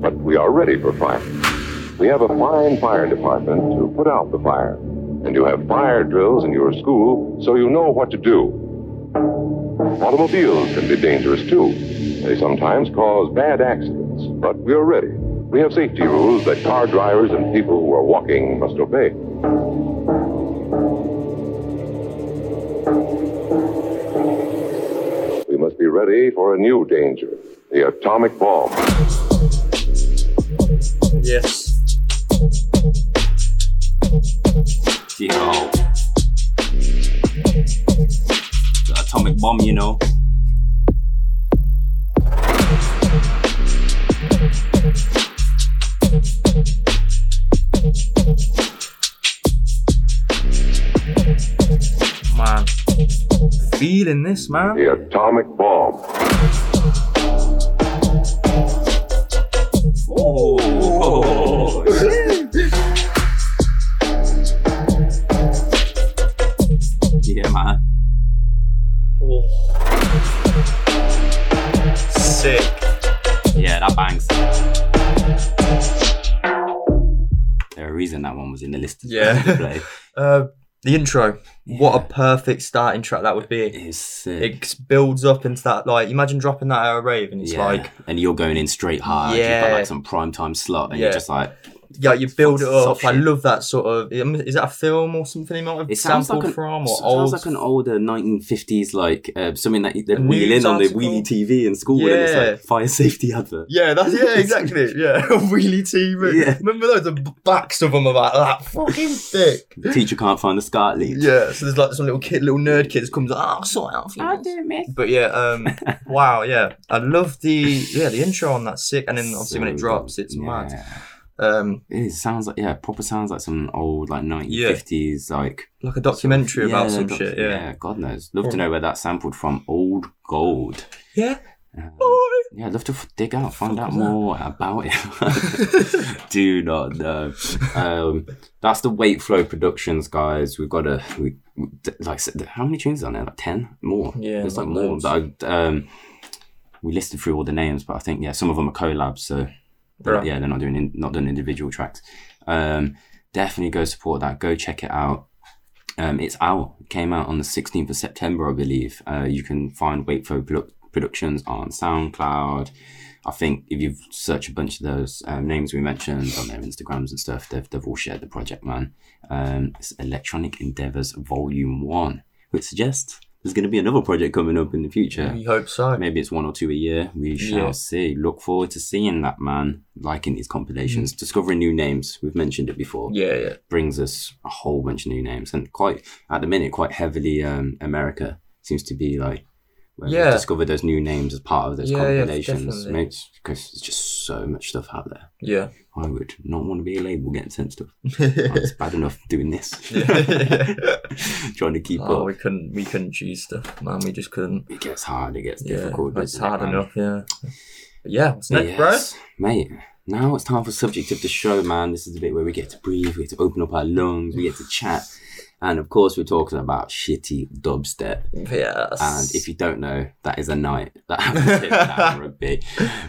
But we are ready for fire. We have a fine fire department to put out the fire. And you have fire drills in your school so you know what to do. Automobiles can be dangerous too. They sometimes cause bad accidents, but we are ready. We have safety rules that car drivers and people who are walking must obey. We must be ready for a new danger the atomic bomb. Yes. Yo. The atomic bomb, you know. Man. Feeling this, man. The atomic bomb. Oh. that bangs. There a reason that one was in the list. Yeah. Uh, the intro. What a perfect starting track that would be. It's sick. It builds up into that like imagine dropping that at a rave and it's yeah. like and you're going in straight hard. You've got Yeah. like some prime time slot, and Yeah. you're just like, yeah you build it Soft up. I shit. love that sort of. Is that a film or something? He might have it sounds sampled like an, from or sounds old. like an older 1950s, like uh, something that they'd A wheel news in on the wheelie TV in school, and it's Yeah. like fire safety advert. yeah, that's yeah, exactly. Yeah, wheelie TV. Yeah. Remember those? The b- backs of them are like that fucking thick. The teacher can't find the SCART lead. Yeah, so there's like some little kid, little nerd kid that comes like, oh, I'll sort it out for you. guys." But yeah, um, wow, yeah, I love the yeah the intro on that sick, and then obviously when it drops, it's good. mad. Yeah. Um, It sounds like yeah, proper sounds like some old like 1950s like like a documentary about yeah, some shit. Yeah, God knows. Love to know where that sampled from. Old gold. yeah. Um, yeah, I'd love to f- dig out, find out more about it. Do not know. Um, that's the Weight Flow Productions, guys. We've got a we, like how many tunes on there? Like ten more. Yeah, there's like more. But I, um, we listed through all the names, but I think yeah, some of them are collabs. So they're not- yeah, they're not doing in, not doing individual tracks. Um, definitely go support that. Go check it out. Um, it's out. It came out on the 16th of September, I believe. Uh, you can find Wakeflow Produ- Productions on SoundCloud. I think if you search a bunch of those um, names we mentioned on their Instagrams and stuff, they've, they've all shared the project, man. Um, it's Electronic Endeavors Volume 1, which suggests there's going to be another project coming up in the future. We hope so. Maybe it's one or two a year. We shall Yeah. see. Look forward to seeing that, man. Liking these compilations, discovering new names. We've mentioned it before Yeah, yeah, brings us a whole bunch of new names and quite at the minute quite heavily um america seems to be like where we've Yeah. discovered those new names as part of those Yeah, yeah, compilations because there's just so much stuff out there yeah. I would not want to be a label getting sent stuff it's bad enough doing this trying to keep oh, up we couldn't, we couldn't choose stuff, man. We just couldn't. it gets hard it gets Yeah, difficult it's doesn't it, hard enough. Yeah. But yeah, what's next, bro? Mate. Now it's time for subject of the show, man. This is the bit where we get to breathe, we get to open up our lungs, we get to chat. And of course, we're talking about shitty dubstep. Yes. And if you don't know, that is a night that happens in town rugby.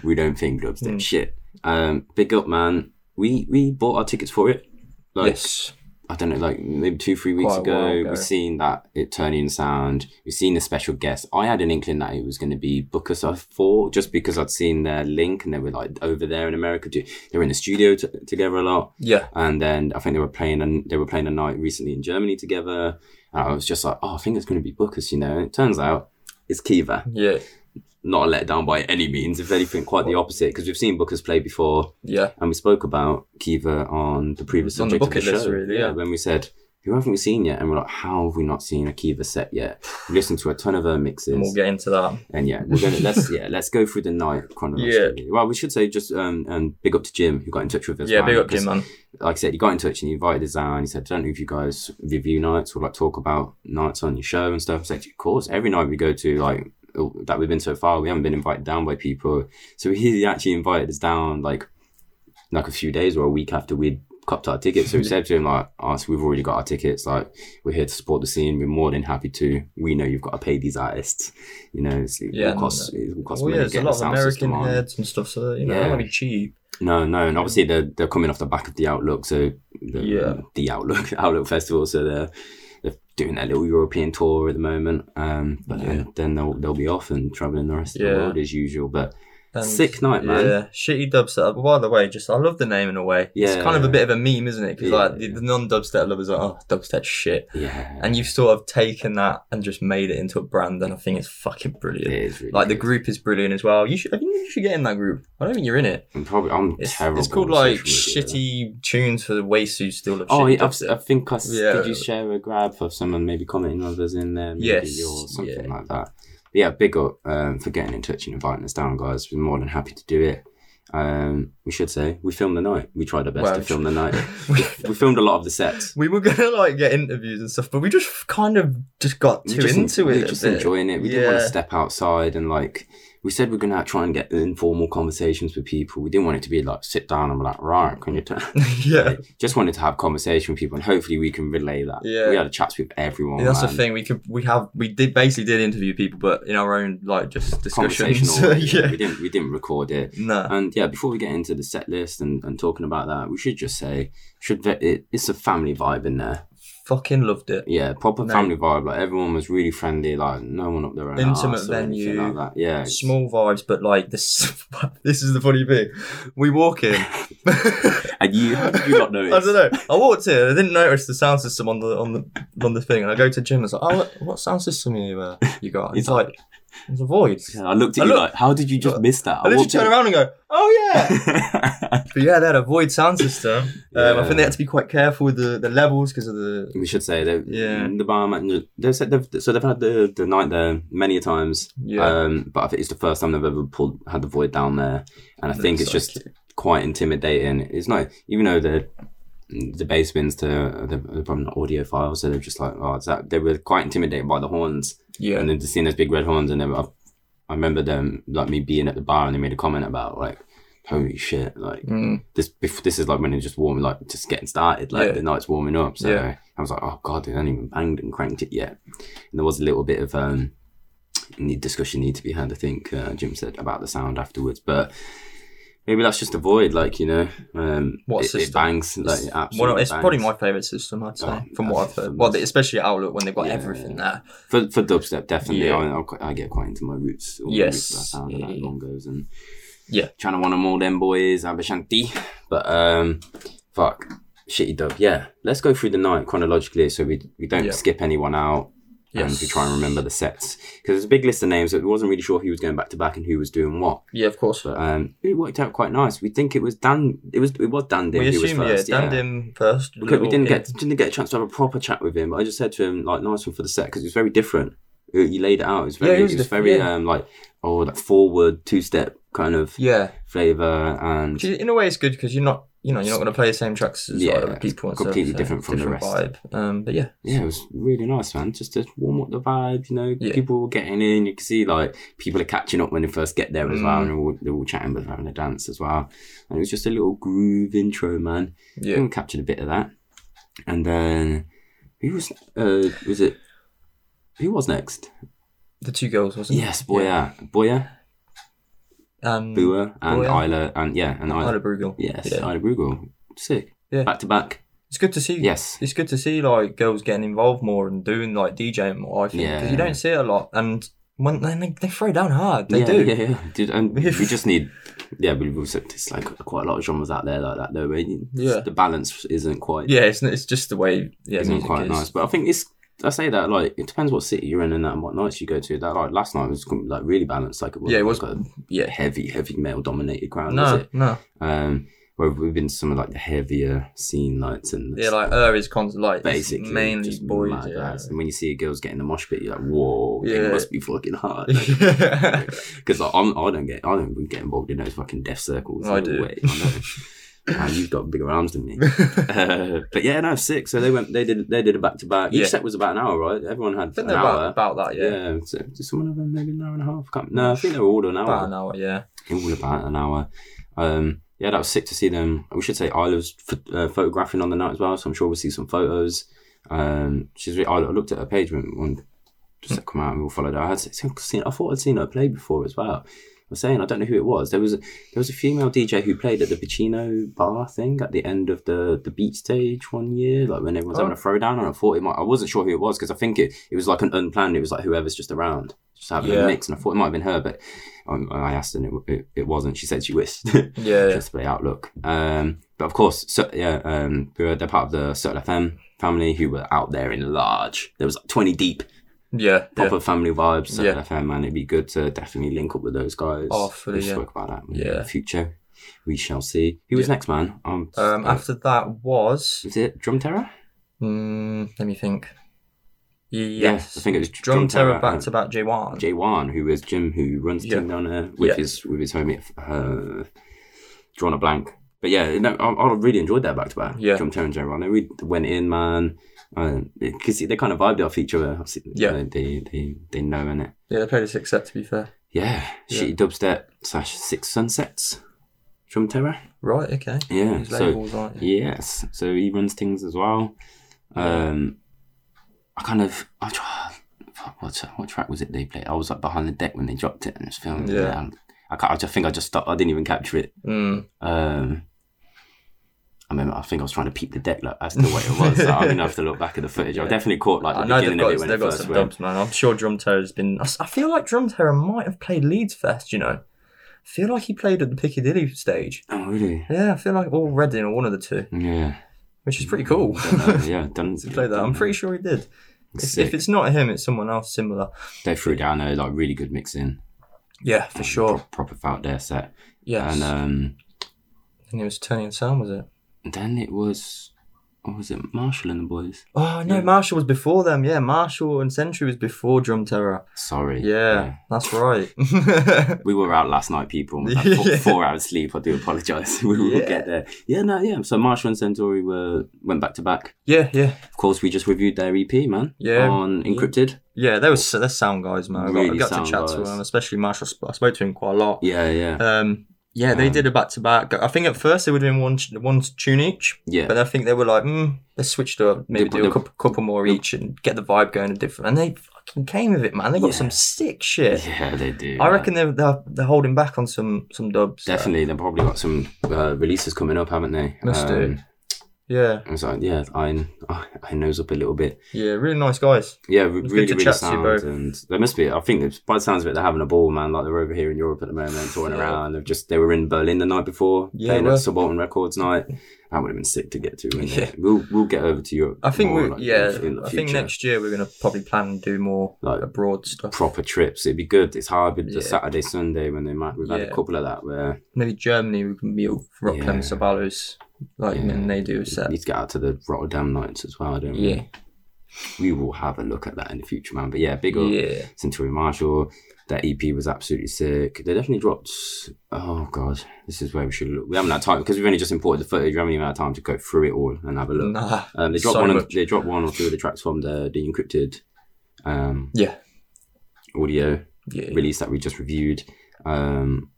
We don't think dubstep Hmm. shit. Um, big up, man. We we bought our tickets for it. Like yes. I don't know, like maybe two, three weeks ago, ago. we've seen that Ternion Sound. We've seen the special guest. I had an inkling that it was going to be Booker I thought, just because I'd seen their link and they were like over there in America. They were in the studio t- together a lot, Yeah. and then I think they were playing and they were playing a night recently in Germany together. And I was just like, oh, I think it's going to be Bukez, you know. And it turns out it's Kiva. Yeah. Not a letdown by any means. If anything, quite the opposite, because we've seen Bukez play before Yeah. and we spoke about Kiva on the previous On the bucket the list, show. really, yeah. when we said who haven't we seen yet, and we're like, how have we not seen a Kiva set yet? We listened to a ton of her mixes, And we'll get into that. and yeah, we're gonna let's yeah let's go through the night chronologically. Yeah. Well, we should say just um and big up to Jim who got in touch with us. Yeah, man, big up Jim, man. Like I said, he got in touch and he invited us down. He said, I "Don't know if you guys review nights or like talk about nights on your show and stuff." I said, "Of course, every night we go to like." That we've been so far, we haven't been invited down by people. So he actually invited us down like like a few days or a week after we'd copped our tickets. So we mm-hmm. said to him like, "Oh, so we've already got our tickets. Like, we're here to support the scene. We're more than happy to. We know you've got to pay these artists. You know, it's, it Yeah, will cost, it will cost Well, money yeah, there's a lot the of American heads and stuff, so you know, Yeah. not be cheap. No, no, and obviously they're they're coming off the back of the Outlook, so the, Yeah. the Outlook Outlook Festival. So they're doing their little European tour at the moment. Um, but Yeah. then, then they'll they'll be off and traveling the rest of Yeah. the world as usual. But And, sick night, man. Yeah, shitty dubstep. By the way, just I love the name in a way. Yeah. it's kind of a bit of a meme, isn't it? Because Yeah. like the, the non-dubstep lovers are, oh, dubstep shit, Yeah, and you've sort of taken that and just made it into a brand, and I think it's fucking brilliant. is really Like the group is brilliant as well. You should, I think you should get in that group. I don't think you're in it. I'm probably I'm It's, terrible. it's called like shitty tunes for the waist still of Oh, yeah, I've. I think I Yeah. did. You share a grab of someone maybe commenting others in there, maybe Yes, or something yeah. like that. But yeah, big up um, for getting in touch and inviting us down, guys. We're more than happy to do it. Um, we should say we filmed the night. We tried our best Well, to film the night. we filmed a lot of the sets. we were gonna like get interviews and stuff, but we just kind of just got We too just, into we it. were just bit. enjoying it. We didn't want to step outside and like we said we're gonna try and get informal conversations with people. We didn't want it to be like sit down and be like, right, can you tell? yeah. Just wanted to have conversation with people, and hopefully we can relay that. Yeah. we had a chats with everyone. Yeah, that's the thing. We could, we have, we did basically did interview people, but in our own like just discussions. Yeah. we didn't we didn't record it. No. And yeah, before we get into the set list and, and talking about that, we should just say should it, it's a family vibe in there. Fucking loved it. Yeah, proper No. family vibe. Like everyone was really friendly. Like no one up there. an Intimate arse or anything venue. Like that. Yeah. Small vibes, but like this. this is the funny thing. We walk in. And you, how did you not notice? I don't know. I walked in. I didn't notice the sound system on the on the on the thing, and I go to Jim and was like, "Oh, what, what sound system you uh, you got?" He's He's like, "It's a void." Yeah, I looked at I you look- like, how did you just miss that? I literally turn around and go, "Oh yeah." but yeah, they had a void sound system. Um, I think they had to be quite careful with the, the levels because of the. we should say that Yeah. the bar manager they said they've so they've had the, the night there many a times Yeah. um but i think it's the first time they've ever pulled had the void down there and i think That's it's so just cute. quite intimidating it's not even though the the bass bins to the, the probably not audio files so they're just like oh it's that they were quite intimidated by the horns Yeah. and then just seeing those big red horns and then I, I remember them like me being at the bar and they made a comment about like holy shit like Mm. this this is like when it's just warm like just getting started like Yeah. the night's warming up so Yeah. I was like oh god they haven't even banged and cranked it yet and there was a little bit of um need discussion need to be had I think uh, Jim said about the sound afterwards but maybe that's just a void like you know um What it, it system? bangs like It's, absolutely one it's bangs. probably my favourite system, I'd say, Oh, from what I've heard. Well, especially Outlook when they've got Yeah. everything there. for for dubstep definitely Yeah. I, I'll I get quite into my roots all Yes. roots that sound Yeah, yeah. bongos and Yeah. trying to want them all them boys Aba Shanti but um fuck shitty dub yeah let's go through the night chronologically so we we don't Yeah. skip anyone out and to try and remember the sets because there's a big list of names but we wasn't really sure who was going back to back and who was doing what Yeah, of course. but um it worked out quite nice we think it was Dan it was it was Dan Dim we assume, first yeah, Dan Dim first. we, we didn't get didn't get a chance to have a proper chat with him, but I just said to him like, "Nice one for the set" because it was very different. You laid it out. It was Yeah, very, it was it was very yeah. um like oh like forward two step kind of Yeah. flavor and Which In a way, it's good because you're not, you know, you're not going to play the same tracks as Yeah, like other people. and stuff, completely so different from the rest. Vibe. Um, but yeah, yeah, it was really nice, man. Just to warm up the vibe, you know. Yeah. People were getting in. You can see like people are catching up when they first get there as well, Mm. and they're all, they're all chatting but having a dance as well. And it was just a little groove intro, man. yeah. We captured a bit of that, and then who was uh was it? Who was next? The two girls, wasn't Yes, it? Boya, Boya, Um, and Bua, and Boya. Isla, and yeah, and Isla. Isla Brugel. Yes, Yeah. Isla Brugel. Sick. Yeah. Back to back. It's good to see. Yes. It's good to see like girls getting involved more and doing like DJing more. I think because Yeah. you don't see it a lot, and when they they throw down hard, they yeah, do. Yeah, yeah. Dude, and we just need. Yeah, we've also it's like quite a lot of genres out there like that though. Yeah. the balance isn't quite Yeah, it's it's just the way yeah isn't quite is. nice. But I think it's. I say that like it depends what city you're in and that and what nights you go to. That like last night was like really balanced. Like it was Yeah, it was- like a Yeah, heavy, heavy male dominated crowd. was no, it? no. Um, where we've been to some of like the heavier scene nights and Yeah, like her is constant like basically mainly just boys. Yeah. And when you see girls getting the mosh pit, you're like, whoa, Yeah. it must be fucking hard. Because like, I'm, I don't get, I don't even get involved in those fucking death circles. I do. way. I know. Man, you've got bigger arms than me. uh, but yeah, no, sick. So they went, they did, they did a back to back. Each Yeah. set was about an hour, right? Everyone had I think an hour. about, about that, yeah. yeah. so did some of them maybe an hour and a half? Can't, no, I think they were all an hour About an hour, yeah. all about an hour. Um, yeah, that was sick to see them. We should say Isla's ph- uh, photographing on the night as well, so I'm sure we'll see some photos. Um, she's really, I looked at her page when, when just come out and we all followed her. I had seen, I thought I'd seen her play before as well. I was saying I don't know who it was. There was a there was a female DJ who played at the Pacino bar thing at the end of the the beat stage one year, like when everyone's having a throwdown. And I thought it might. I wasn't sure who it was because I think it it was like an unplanned. It was like whoever's just around, just having Yeah. a mix. And I thought it might have been her, but um, I asked and it, it, it wasn't. She said she wished. Yeah, yeah. Just play Outlook. Um, but of course, so, yeah, um, they're part of the Circle FM family who were out there in large. There was like 20 deep, Yeah, proper yeah. family vibes. Circle Yeah. FM, man. It'd be good to definitely link up with those guys. Oh, fully, we yeah. spoke about that in Yeah. the future. We shall see. Who was Yeah. next, man? Um, Um, uh, after that was, is it Drum Terror? mm, let me think. Yeah, Yes, I think it was Drum Terror back to back J1. J1, who is Jim, who runs Yeah. team down there with his with his homie. Uh, drawn a blank, but yeah, no, I, I really enjoyed that back to back. Yeah. Drum Terror and J1, they really went in, man. Because they kind of vibed off each other. Obviously, Yeah. they they they, they know in it. Yeah, they played a six set to be fair. yeah, shitty dubstep slash Six Sunsets from Terror. Right. Okay. Yeah, His so labels, yes, so he runs things as well. Um, I kind of I try, what what track was it they played? I was like behind the deck when they dropped it and it's filmed. Yeah. I I just think I just stopped. I didn't even capture it. Mm. Um, I remember, I think I was trying to peep the deck like, that's the way it was. I'm gonna have to look back at the footage. I definitely caught like the I know they've beginning of got, it when they've it got first some went. dubs, man. I'm sure Drum Terror has been. I feel like Drum Terror might have played Leeds Fest. You know, I feel like he played at the Piccadilly stage. Oh really? Yeah, I feel like or Reading or one of the two, Yeah. which is pretty cool. Yeah, done. to play that. I'm pretty sure he did. If, if it's not him, it's someone else similar. They threw down a like really good mix in. Yeah, for sure. Pro- proper felt their set. Yes. And um, I think it was Tony and Sam, was it? Then it was, what was it? Marshall and the boys. Oh no, Marshall was before them. Yeah, Marshall and Century was before Drum Terror. Sorry. Yeah, that's right. We were out last night, people. we four, Yeah. four hours sleep. I do apologise. we will Yeah. get there. Yeah, no, yeah. So Marshall and Centauri were went back to back. yeah, yeah, Of course, we just reviewed their EP, man. Yeah. On Encrypted. yeah. They was they're sound guys, man. I got, I Really got to sound chat to guys. them, especially Marshall. I spoke to him quite a lot. Yeah, yeah. Um, yeah, they Um, did a back to back. I think at first they were doing one one tune each. Yeah. But I think they were like, mm, let's switch to maybe They- do a couple, couple more each and get the vibe going a different. And they fucking came with it, man. They got Yeah. some sick shit. yeah, they do. I man. reckon they're, they're they're holding back on some some dubs. Definitely, they've probably got some uh, releases coming up, haven't they? Must do. Yeah, and So yeah, I I nose up a little bit. yeah, really nice guys. Yeah, re- It's good really, really chat to you sound. both. And there must be. I think by the sounds of it, they're having a ball, man. Like they're over here in Europe at the moment, touring Yeah. around. They've just they were in Berlin the night before, Yeah, playing well- at Subaltern Records night. That would have been sick to get to. Yeah. it? We'll we'll get over to Europe. I think more, we like, yeah. the I think next year we're gonna probably plan and do more Like, abroad stuff. proper trips. It'd be good. It's hard with the Yeah. Saturday Sunday when they might. We've had a couple of that where Maybe Germany we can meet up Rock Yeah. Sabalos like Yeah. when they do a set. need to get out to the Rotterdam nights as well. I Don't we? Yeah, we will have a look at that in the future, man. But yeah, big up yeah. Century Marshall. That EP was absolutely sick. They definitely dropped. Oh god, this is where we should look. We haven't had time because we've only just imported the footage. We haven't even had time to go through it all and have a look. Nah, Um, they dropped so one. Of, they dropped one or two of the tracks from the the encrypted um, Yeah, audio yeah. release that we just reviewed. Um,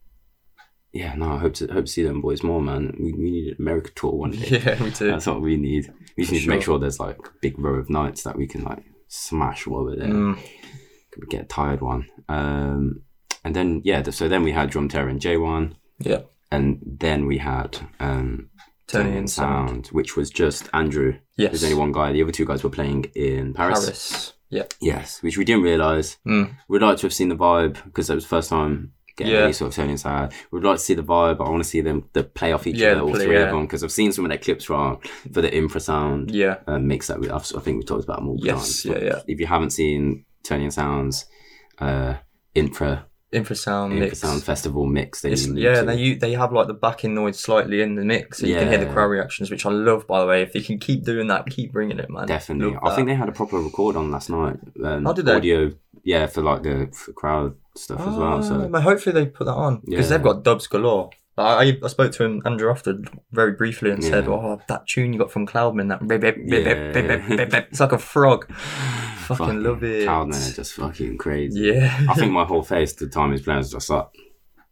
yeah, no, I hope to hope to see them boys more, man. We, we need an America tour one day. Yeah, we do. That's what we need. We just For need to make sure. sure there's like a big row of nights that we can like smash while we're there. Mm. Could get a tired one. Um, and then yeah, so then we had Drum Terror and J1, Yeah, and then we had um, Ternion Sound. which was just Andrew. Yes, There's only one guy. The other two guys were playing in Paris. Paris. Yeah, Yes, which we didn't realise. Mm. We'd like to have seen the vibe because it was the first time getting Yeah. any sort of Ternion Sound. We'd like to see the vibe, but I want to see them the play off each Yeah, other, all play, three yeah. of them, because I've seen some of their clips from for the infrasound yeah, uh, mix that we, I've, I think we talked about multiple Yes, times. yeah, yeah. If you haven't seen Ternion Sound's uh, infra infrasound mix. infrasound festival mix, then It's, you yeah, to- they they have like the backing noise slightly in the mix, so you can hear the crowd reactions, which I love. By the way, if they can keep doing that, keep bringing it, man. definitely. Love I think they had a proper record on last night. Um, Oh, did they? Audio, yeah, for like the for crowd stuff as well. Ah, So hopefully they put that on because Yeah. they've got dubs galore. I, I spoke to him Andrew after very briefly and said, "Oh, that tune you got from Cloudman, that Yeah. it's like a frog." Fucking love it. Cloudman are just fucking crazy. Yeah. I think my whole face the time he's playing was just like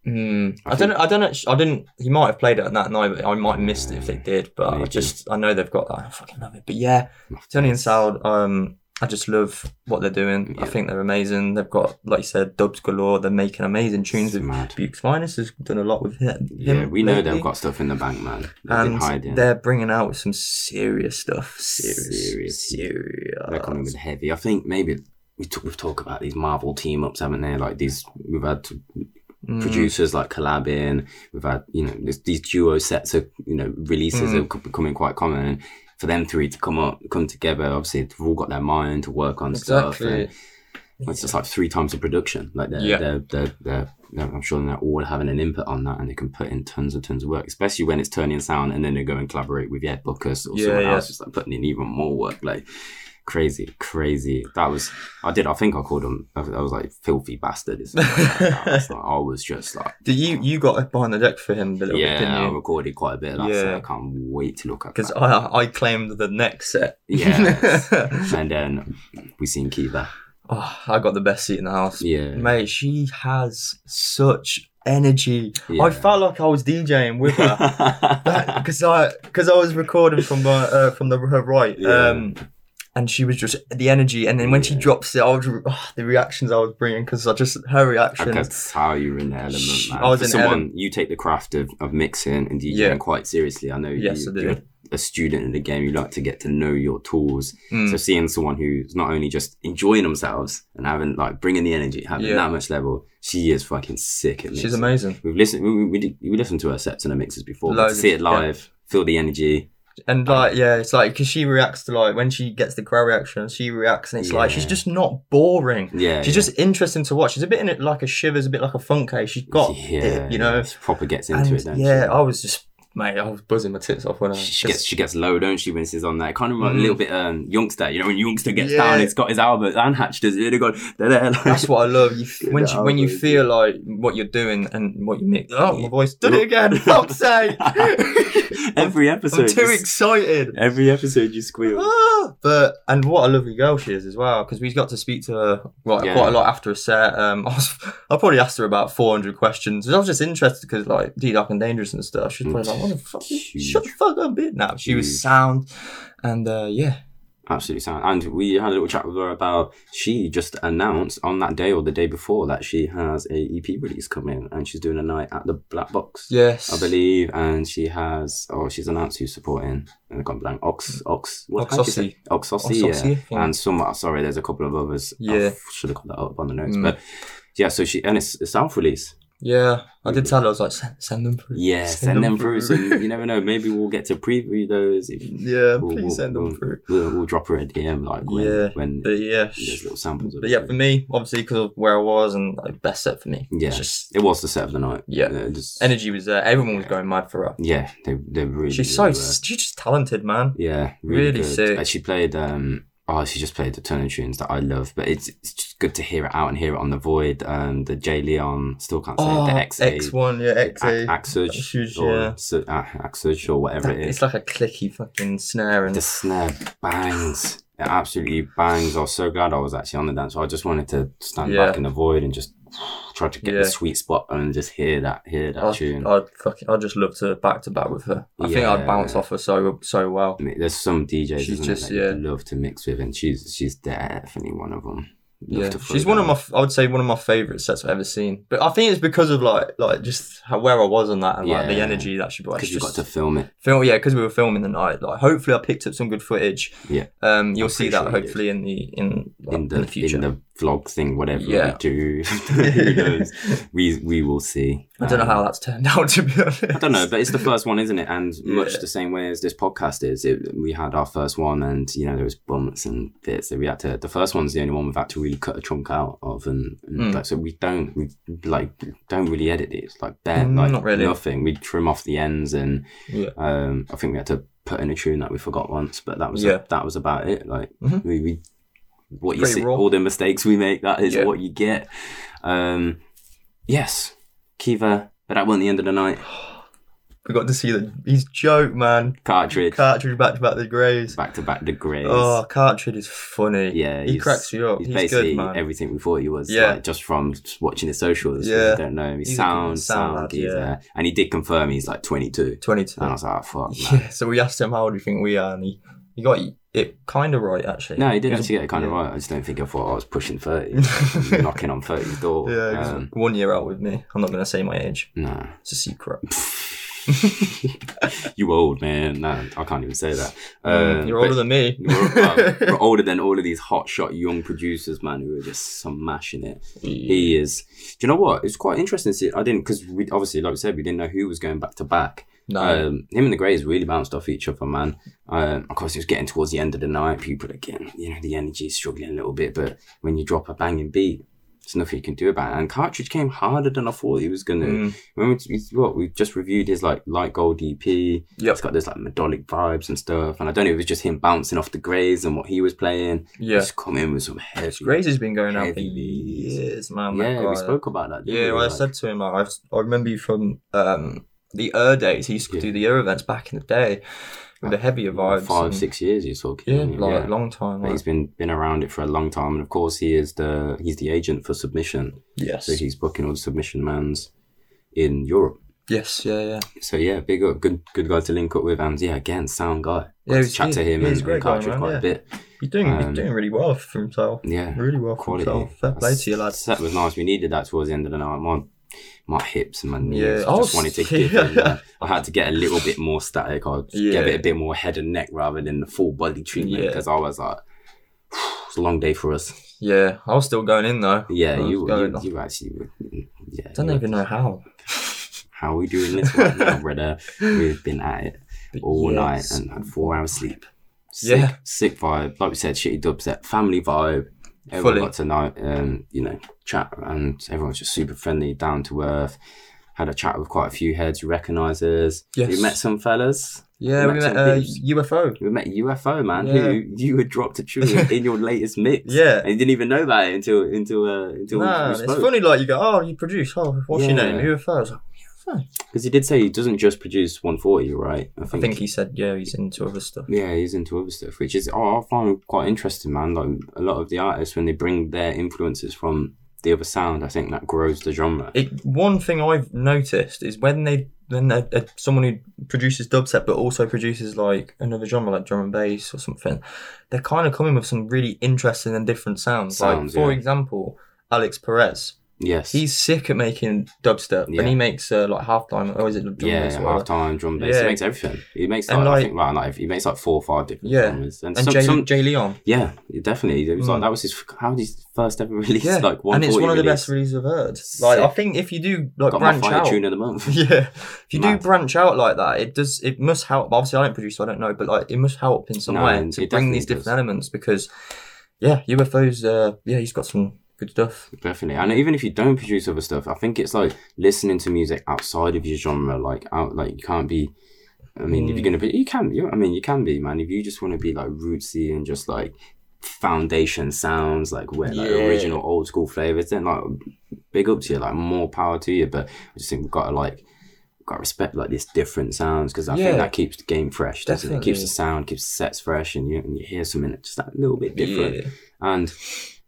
Mm. I I, don't. know- I don't. know- I didn't. He might have played it on that night, but I might have missed it if they did. But I just. I know they've got that. I fucking love it. But yeah, Ternion Sound. Um, I just love what they're doing. I think they're amazing. They've got, like you said, dubs galore. They're making amazing tunes. It's mad. Bukez Finest has done a lot with him. Yeah, we know lately. they've got stuff in the bank, man. They've and hiding. they're bringing out some serious stuff. Serious, Serious. serious. They're coming with heavy. I think maybe we talk, we've talked about these Marvel team ups, haven't they? Like these, we've had Mm. producers like collabing. We've had you know this, these duo sets of you know releases Mm. are co- becoming quite common. For them three to come up, come together, obviously they've all got their mind to work on stuff. Exactly. And it's just like three times the production. Like they're, Yeah. they're, they're, they're, they're- I'm sure they're all having an input on that, and they can put in tons and tons of work, especially when it's Ternion Sound, and then they go and collaborate with Ed Bukez or Yeah, someone yeah. else, just like putting in even more work. Like crazy, crazy. That was I did. I think I called him, I was, like filthy bastard. Like, that. I, was like, I was just like. Did you you got behind the deck for him a little bit, Yeah, I didn't you? recorded quite a bit of that, so Yeah. I can't wait to look at Because. I I claimed the next set. Yeah. and then we seen Kiva. Oh, I got the best seat in the house. Yeah. Mate, she has such energy. Yeah. I felt like I was DJing with her. because I because I was recording from my, uh, from the her right, Yeah. um, and she was just the energy, and then when she drops it, I was oh, the reactions I was bringing because I just her reaction. Could tell you're in the element, man. I was For in someone, element. you take the craft of, of mixing and DJing Yeah. quite seriously. I know Yes, you, I do. you're a student in the game. You like to get to know your tools. Mm. So seeing someone who's not only just enjoying themselves and having like bringing the energy, having Yeah. that much level, she is fucking sick at mixing. She's amazing. We've listened. We, we, we, we listened to her sets and her mixes before. But to see it yeah. live, feel the energy. And oh. like, yeah, it's like because she reacts to like when she gets the crowd reaction, she reacts, and it's like she's just not boring. Yeah, She's yeah. just interesting to watch. She's a bit in it like a shivers, a bit like a funk funkay. She's got yeah, it, you know. she proper gets into And it. Don't yeah, she? I was just mate, I was buzzing my tits off when I she gets she gets low, don't she, when she's on that? Kind of like a Mm. little bit um Youngsta, you know, when Youngsta gets Yeah. down, it's got his elbows unhatched, as it's really good. That's what I love. You, when The you, when you feel like what you're doing and what you make. Oh, my voice did it again. Fuck's sake! Every episode, I'm too you excited. every episode you squeal. Ah, but and what a lovely girl she is as well because we got to speak to her right, Yeah. quite a lot after a set. Um, I, was, I probably asked her about 400 questions. I was just interested because like D Dark and Dangerous and stuff. She was probably like, "What the fuck? Huge. Shut the fuck up, bit now." She was Huge. sound, and uh, yeah, Absolutely sound. And we had a little chat with her about she just announced on that day or the day before that she has a EP release coming and she's doing a night at the Black Box. yes, I believe, and she has, oh, she's announced who's supporting. And I gone blank. Ox, Ox, what how do you say? Oxossi, Oxossi, yeah. yeah. And some, sorry, there's a couple of others. Yeah. should have got that up on the notes, Mm. but yeah. So she and it's a self release. Yeah, I did tell her I was like, send, send them through. Yeah, send, them through. So you never know. Maybe we'll get to preview those. Yeah, we'll, please we'll- send them we'll, through. We'll, we'll drop her a DM like when Yeah, when But yeah, there's little samples. Of but yeah, for me, obviously because of where I was and like best set for me. yeah, just it was the set of the night. Yeah. just, energy was there. Everyone was going mad for her. yeah, they they really. She's so she's just talented, man. Yeah, really, Really sick. Uh, She played. um Oh, she just played a ton of tunes that I love, but it's it's just good to hear it out and hear it on the Void. Um, the J Leon still can't say it, the X Oh, X one, yeah, X A. Axuj Axuj, or yeah. Su- or whatever it is. It's like a clicky fucking snare and the snare bangs. It absolutely bangs. I was so glad I was actually on the dance. I just wanted to stand Yeah. back in the void and just try to get Yeah. the sweet spot and just hear that hear that I'd, tune. I'd fucking, I'd just love to back to back with her. I think I'd bounce off her so so well. I mean, there's some DJs She's just- it, yeah. love to mix with, and she's she's definitely one of them. Love Yeah, she's one of my. I would say one of my favorite sets I've ever seen. But I think it's because of like like just how, where I was on that and like the energy that she brought. because you got to film it. film. Yeah, because we were filming the night. Like hopefully I picked up some good footage. Yeah. Um, you'll see that sure hopefully in the in like, in the, future. in the vlog thing, whatever Yeah. we do, who knows? We we will see. I don't know Um, how that's turned out to be honest. I don't know, but it's the first one, isn't it? And much Yeah. the same way as this podcast is. It, we had our first one, and you know there was bumps and bits that we had to. The first one's the only one we've had to really cut a chunk out of, and, and Mm. like, so we don't we like don't really edit these like bare Mm, like not really. nothing. We trim off the ends, and Yeah. um, I think we had to put in a tune that we forgot once, but that was Yeah. that was about it. Like Mhm. we, we what you Pretty see, raw. all the mistakes we make, that is Yeah. what you get. Um, yes, Kiva, but that wasn't the end of the night. We got to see that he's joke man. Cartridge, Cartridge back to back the Greys. back to back the Grays. Oh, Cartridge is funny. yeah, he cracks you up. He's, He's, basically good, man. everything we thought he was. Yeah. like, just from watching his socials. Yeah. Yeah, don't know. He's, He's a sound, sound yeah. and he did confirm he's like 22. 22. And I was like, fuck, man. Yeah, so we asked him how old do you think we are, and he, he got it kind of right actually. No, he did actually get it kind of yeah. right. I just don't think I thought I was pushing 30, knocking on 30's door. Yeah, Um, one year out with me. I'm not gonna say my age. no. It's a secret. you old, man. No, I can't even say that. Mm, Uh, You're older than me. We're, well, we're older than all of these hotshot young producers, man, who are just smashing it. He is. Do you know what? It's quite interesting. To see, I didn't because we obviously, like we said, we didn't know who was going back to back. No. Um, him and the Greys really bounced off each other, man. Um, of course, it was getting towards the end of the night. People again, you know, the energy is struggling a little bit, but when you drop a banging beat, there's nothing you can do about it. And Cartridge came harder than I thought he was gonna. Mm. We what we just reviewed his like light gold EP. Yep. It's got this like melodic vibes and stuff. And I don't know if it was just him bouncing off the Greys and what he was playing. Yeah. Just come in with some heavy. Greys has been going out for years, man. yeah, we spoke about that. Yeah, we? I Like- said to him, like, I've, I remember you from um, the Ur days. He used to Yeah. do the Ur events back in the day. with the heavier vibes. five, and- six years. You're talking. Yeah, like long time. Like, he's been been around it for a long time, and of course he is the he's the agent for submission. yes. So he's booking all the submission mans in Europe. yes. Yeah. Yeah. So yeah, big up, good good guy to link up with, and yeah, again, sound guy. Yeah, to he's- chat to him he's and, and catch quite yeah. a bit. He's doing. Um, he's doing really well for himself. Yeah, Really well for quality. himself. Fair play to you, lad. That was nice. We needed that towards the end of the night. My my hips and my knees Yeah. just Oh, wanted to yeah. give man. Uh, I had to get a little bit more static. I Yeah. give it a bit more head and neck rather than the full body treatment Yeah. because I was like, it's a long day for us. Yeah, I was still going in though. Yeah, you, you you actually mm, yeah. don't even know how. how are we doing this right now, brother? We've been at it all yes. night and had four hours sleep. Sick, Yeah. sick vibe. Like we said, shitty dubstep, family vibe. Everyone Fully. got to know, um, you know, chat, and everyone was just super friendly, down to earth. Had a chat with quite a few heads you recognise us. Yes. We met some fellas. Yeah, we Met met uh. UFO. We met UFO man, Yeah. who you had dropped a tune in your latest mix. Yeah. and you didn't even know that until until uh, until Nah, we it's funny. Like you go, oh, you produce. Oh, what's your Yeah. name? UFO. I was like, UFO. Because he did say he doesn't just produce 140, right? I think he said, yeah, he's into other stuff. Yeah, he's into other stuff, which is oh, I find quite interesting, man. Like a lot of the artists when they bring their influences from the other sound, I think that grows the genre. It, one thing I've noticed is when they when someone who produces dubstep but also produces like another genre like drum and bass or something, they're kind of coming with some really interesting and different sounds. Sounds, like for yeah. example, Alix Perez. Yes, He's sick at making dubstep, Yeah. and he makes uh, like halftime. Or is it drum yeah, bass or whatever? half time drum bass. Yeah. He makes everything. He makes And like, I think well, like he makes like four or five different Yeah. genres. And, And some, Jay, some- Jay Leon. yeah, definitely. It was like Mm. that was his how did his first ever release Yeah, like one and it's one of the best releases I've heard. Like I think if you do like Got branch out, tune of the month. yeah, if you Mad. do branch out like that, it does. It must help. Obviously, I don't produce, so I don't know, but like it must help in some No, way to bring these different elements because, yeah, UFOs. Uh, yeah, he's got some good stuff. Definitely, and even if you don't produce other stuff, I think it's like listening to music outside of your genre. Like out, like you can't be. I mean, Mm. if you're gonna be, you can. You, I mean, you can be, man. If you just want to be like rootsy and just like foundation sounds, like where like Yeah. original old school flavors, then like big up to you, like more power to you. But I just think we've got to like. Got to respect like these different sounds because I Yeah. think that keeps the game fresh, doesn't it? Keeps the sound, keeps the sets fresh, and you and you hear something that's just that little bit different Yeah. and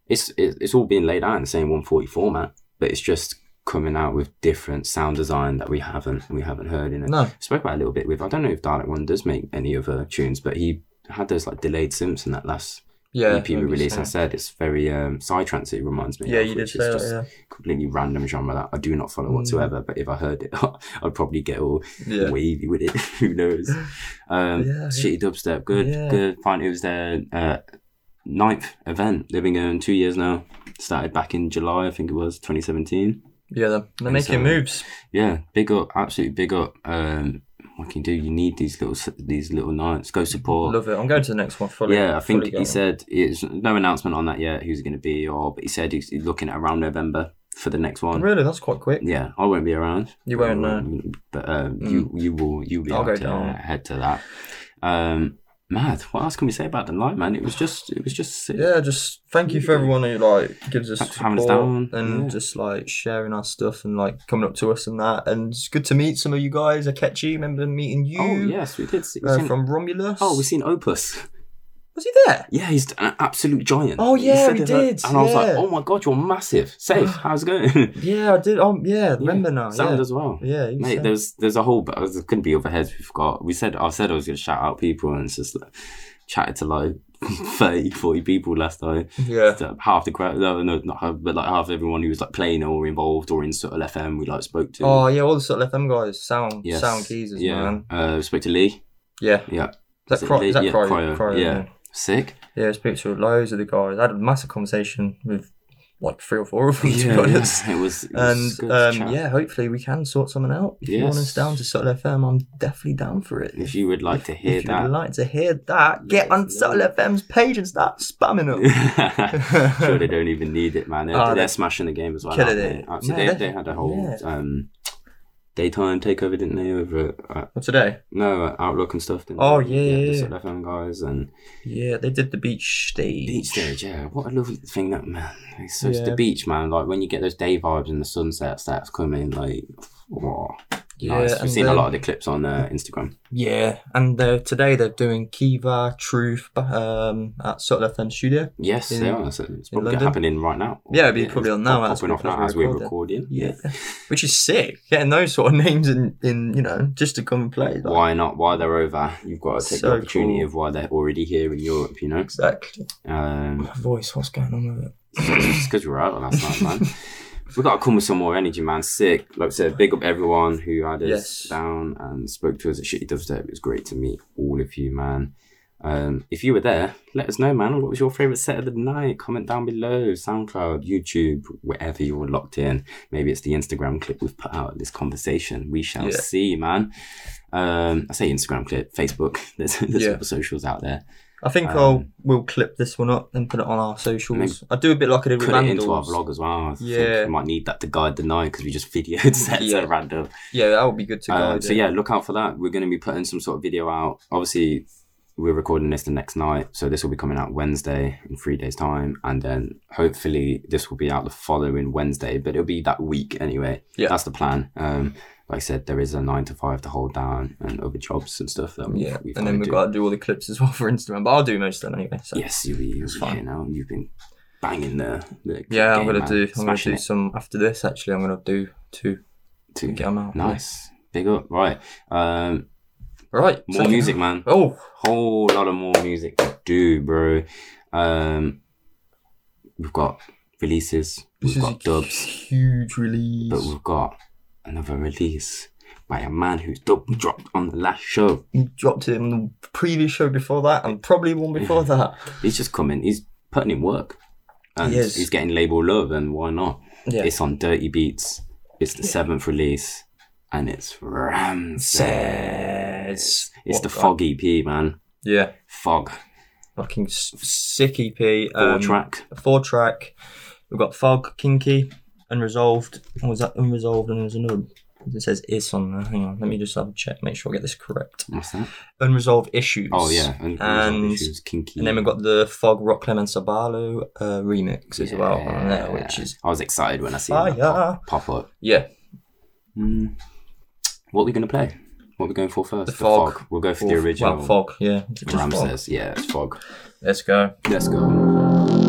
it's it's all being laid out in the same 140 format, but it's just coming out with different sound design that we haven't we haven't heard in it. No. spoke about a little bit with I don't know if Dalek One does make any other tunes, but he had those like delayed in that last Yeah, EP we released so. and said it's very um psytrance it reminds me Yeah, of, you did say that, just yeah. completely random genre that I do not follow Mm. whatsoever, but if I heard it I'd probably get all Yeah. wavy with it. Who knows? Um Yeah, shitty dubstep, good, good. Fine. It was their uh, ninth event. They've been going two years now. Started back in July, I think it was 2017. Yeah, they're, they're making so- moves. Yeah, big up, absolutely big up. Um, what can you do? You need these little these little nights. Go support. Love it. I'm going to the next one. Fully, yeah, I think he said it's no announcement on that yet. Who's going to be or? But he said he's looking at around November for the next one. Really, that's quite quick. Yeah, I won't be around. You won't. Um, But um, you you will you will be I'll able to down. head to that. Um, mad. What else can we say about the night, man? It was just it was just sick. Yeah, just thank you for everyone who like gives us Thanks support down. and Yeah. just like sharing our stuff and like coming up to us and that. And it's good to meet some of you guys. Akechi, remember meeting you Oh yes, we did. See, uh, seen, from Romulus. oh, we've seen Opus. was he there? Yeah, he's an absolute giant. Oh, yeah, we it, like- did, And I was like, oh my god, you're massive. Safe. How's it going? Yeah, I did. Oh, yeah, remember now. Sound yeah. as well. Yeah, he Mate, there's there's a whole there couldn't be other heads we've got. We said I said I was gonna shout out people and it's just like chatted to like 30, 40 people last night. Yeah. So half the crowd no, no not half but like half everyone who was like playing or involved or in Subtle FM we like spoke to. Oh yeah, all the Subtle FM guys, sound, Yes. sound geezers, yeah. man. Uh spoke to Lee. Yeah, Yeah. is that, it cry, is that yeah, Cryo? Cryo. Cryo, yeah. Sick. yeah. I Spoke to loads of the guys. I had a massive conversation with like three or four of them to be honest. yeah. It was, it was And um, yeah, hopefully we can sort something out. If you want us down to Subtle FM, I'm definitely down for it. If you would like to hear if that. you'd like to hear that, get on Yes, Subtle FM's page and start spamming them. sure, they don't even need it, man. They're, Oh, they're they- smashing the game as well. Aren't they? Man, they, they- they had a whole yeah. um, daytime takeover, didn't they? Over uh, What today? no Outlook and stuff. Didn't Oh, they? yeah, yeah, the yeah. FM guys and Yeah, they did the beach stage. beach stage. Yeah, what a lovely thing that man. It's, so it's the beach, man. Like when you get those day vibes and the sunsets that's coming, like. Wow. Yeah, nice. We've seen a lot of the clips on uh, Instagram. Yeah, and uh, today they're doing Kiva Truth um, at FM Studio. Yes, In- they are. So it's probably happening right now. Yeah, it'd be it's probably on now pop- as Popping off now as as we we're recording. Yeah, which is sick. Getting those sort of names in, in you know, just to come and play. like- Why not? Why they're over? You've got to take So the opportunity cool. of why they're already here in Europe. You know, Exactly. um, My voice, what's going on with it? it's because we were out last night, man. We got to come with some more energy, man. Sick. Like I said, big up everyone who had us Yes. down and spoke to us at Shitty Dubstep. It was great to meet all of you, man. Um, if you were there, let us know, man. What was your favorite set of the night? Comment down below. SoundCloud, YouTube, wherever you were locked in. Maybe it's the Instagram clip we've put out this conversation. We shall Yeah. see, man. Um, I say Instagram clip, Facebook. There's there's Yeah. other socials out there. I think Um, I'll we'll clip this one up and put it on our socials. I do a bit like I did with Put it into our vlog as well. I think Yeah. we might need that to guide the night because we just videoed sets Yeah. at random. Yeah, that would be good to Uh, so yeah, look out for that. We're going to be putting some sort of video out. Obviously, we're recording this the next night, so this will be coming out Wednesday in three days' time, and then hopefully this will be out the following Wednesday. But it'll be that week anyway. Yeah. that's the plan. Um, like I said, there is a nine to five to hold down and other jobs and stuff that Yeah, we've and then we've do. got to do all the clips as well for Instagram, but I'll do most of them anyway. So. Yes, you, you, fine. know, you've been banging the. the Yeah, I'm gonna man. do. I'm gonna do it some after this. Actually, I'm gonna do two. to get 'em out. Nice, big up, right? Um, Right, more so- music, man. Oh, whole lot of more music to do, bro. Um, we've got releases, this we've is got dubs, huge release. but we've got another release by a man who's dub dropped on the last show. He dropped it in the previous show before that, and probably one before that. He's just coming. He's putting in work, and He he's getting label love, and why not? Yeah. It's on Dirty Beats. It's the seventh release, and it's Ramses. It's What the Fog EP, man. Yeah, Fog fucking sick EP. four um, track. Four track. We've got Fog, Kinky, Unresolved. Was that? Unresolved, and there's another. It says is on there. Hang on, let me just have a check, make sure I get this correct. What's that? Unresolved issues. Oh yeah, and, and issues, kinky. and then we've got the Fog Rock Clement Sabalo uh, remix as well on there, which is I was excited when I see that pop, pop up. yeah, Mm. What are we gonna play? What are we going for first? The Fog. We'll go for Or- the original. Well, Fog, yeah. Is it just Fog? Ramses. Yeah, it's Fog. Let's go. Let's go.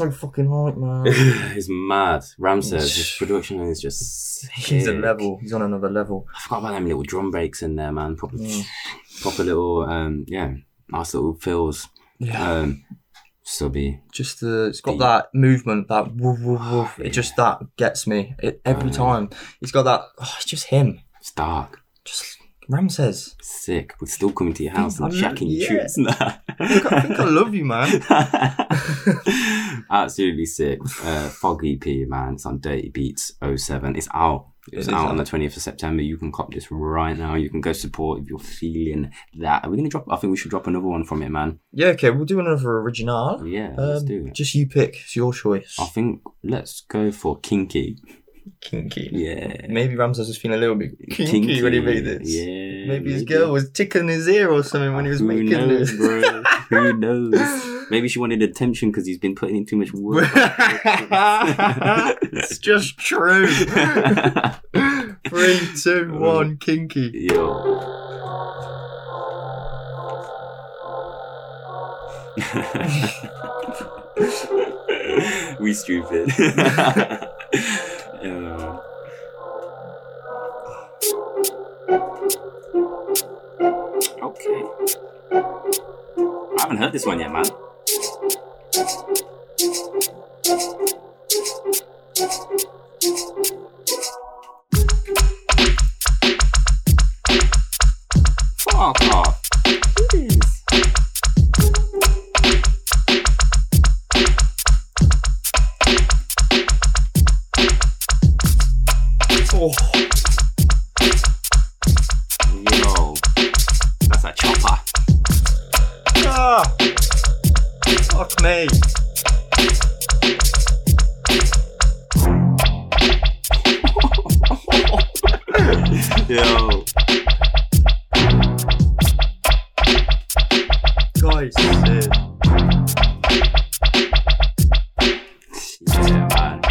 So fucking hard, man. He's mad. Ramses. His production is just. He's a level. He's on another level. I forgot about them little drum breaks in there, man. Proper, Mm. proper little, um, yeah, nice little fills. Yeah. Um, subby. Just the, it's got The- that movement, that woof woof woof. yeah. It just that gets me it, every Oh, time. He's got that. Oh, it's just him. It's dark. Just Ramses. Sick. We're still coming to your house and I jacking your yeah. tunes. I I think I love you, man. Absolutely sick. Uh, Fog EP, man. It's on Dirty Beats 07. It's out. It's It out on the 20th of September. You can cop this right now. You can go support if you're feeling that. Are we going to drop? I think we should drop another one from it, man. Yeah, okay, we'll do another original. Yeah, let's Um, do it. Just you pick. It's your choice. I think let's go for Kinky. Kinky. Yeah. Maybe Ramses was feeling a little bit kinky, when he made this. Yeah. Maybe his girl was tickling his ear or something when he was Who making knows, it. Who knows? Maybe she wanted attention because he's been putting in too much work. it's just true. Three, two, one, kinky. Yo. we stupid. Yeah. Okay. I haven't heard this one yet, man. Fuck off. Oh, ah. Fuck me. Yo. Guys, sick. Yeah, man.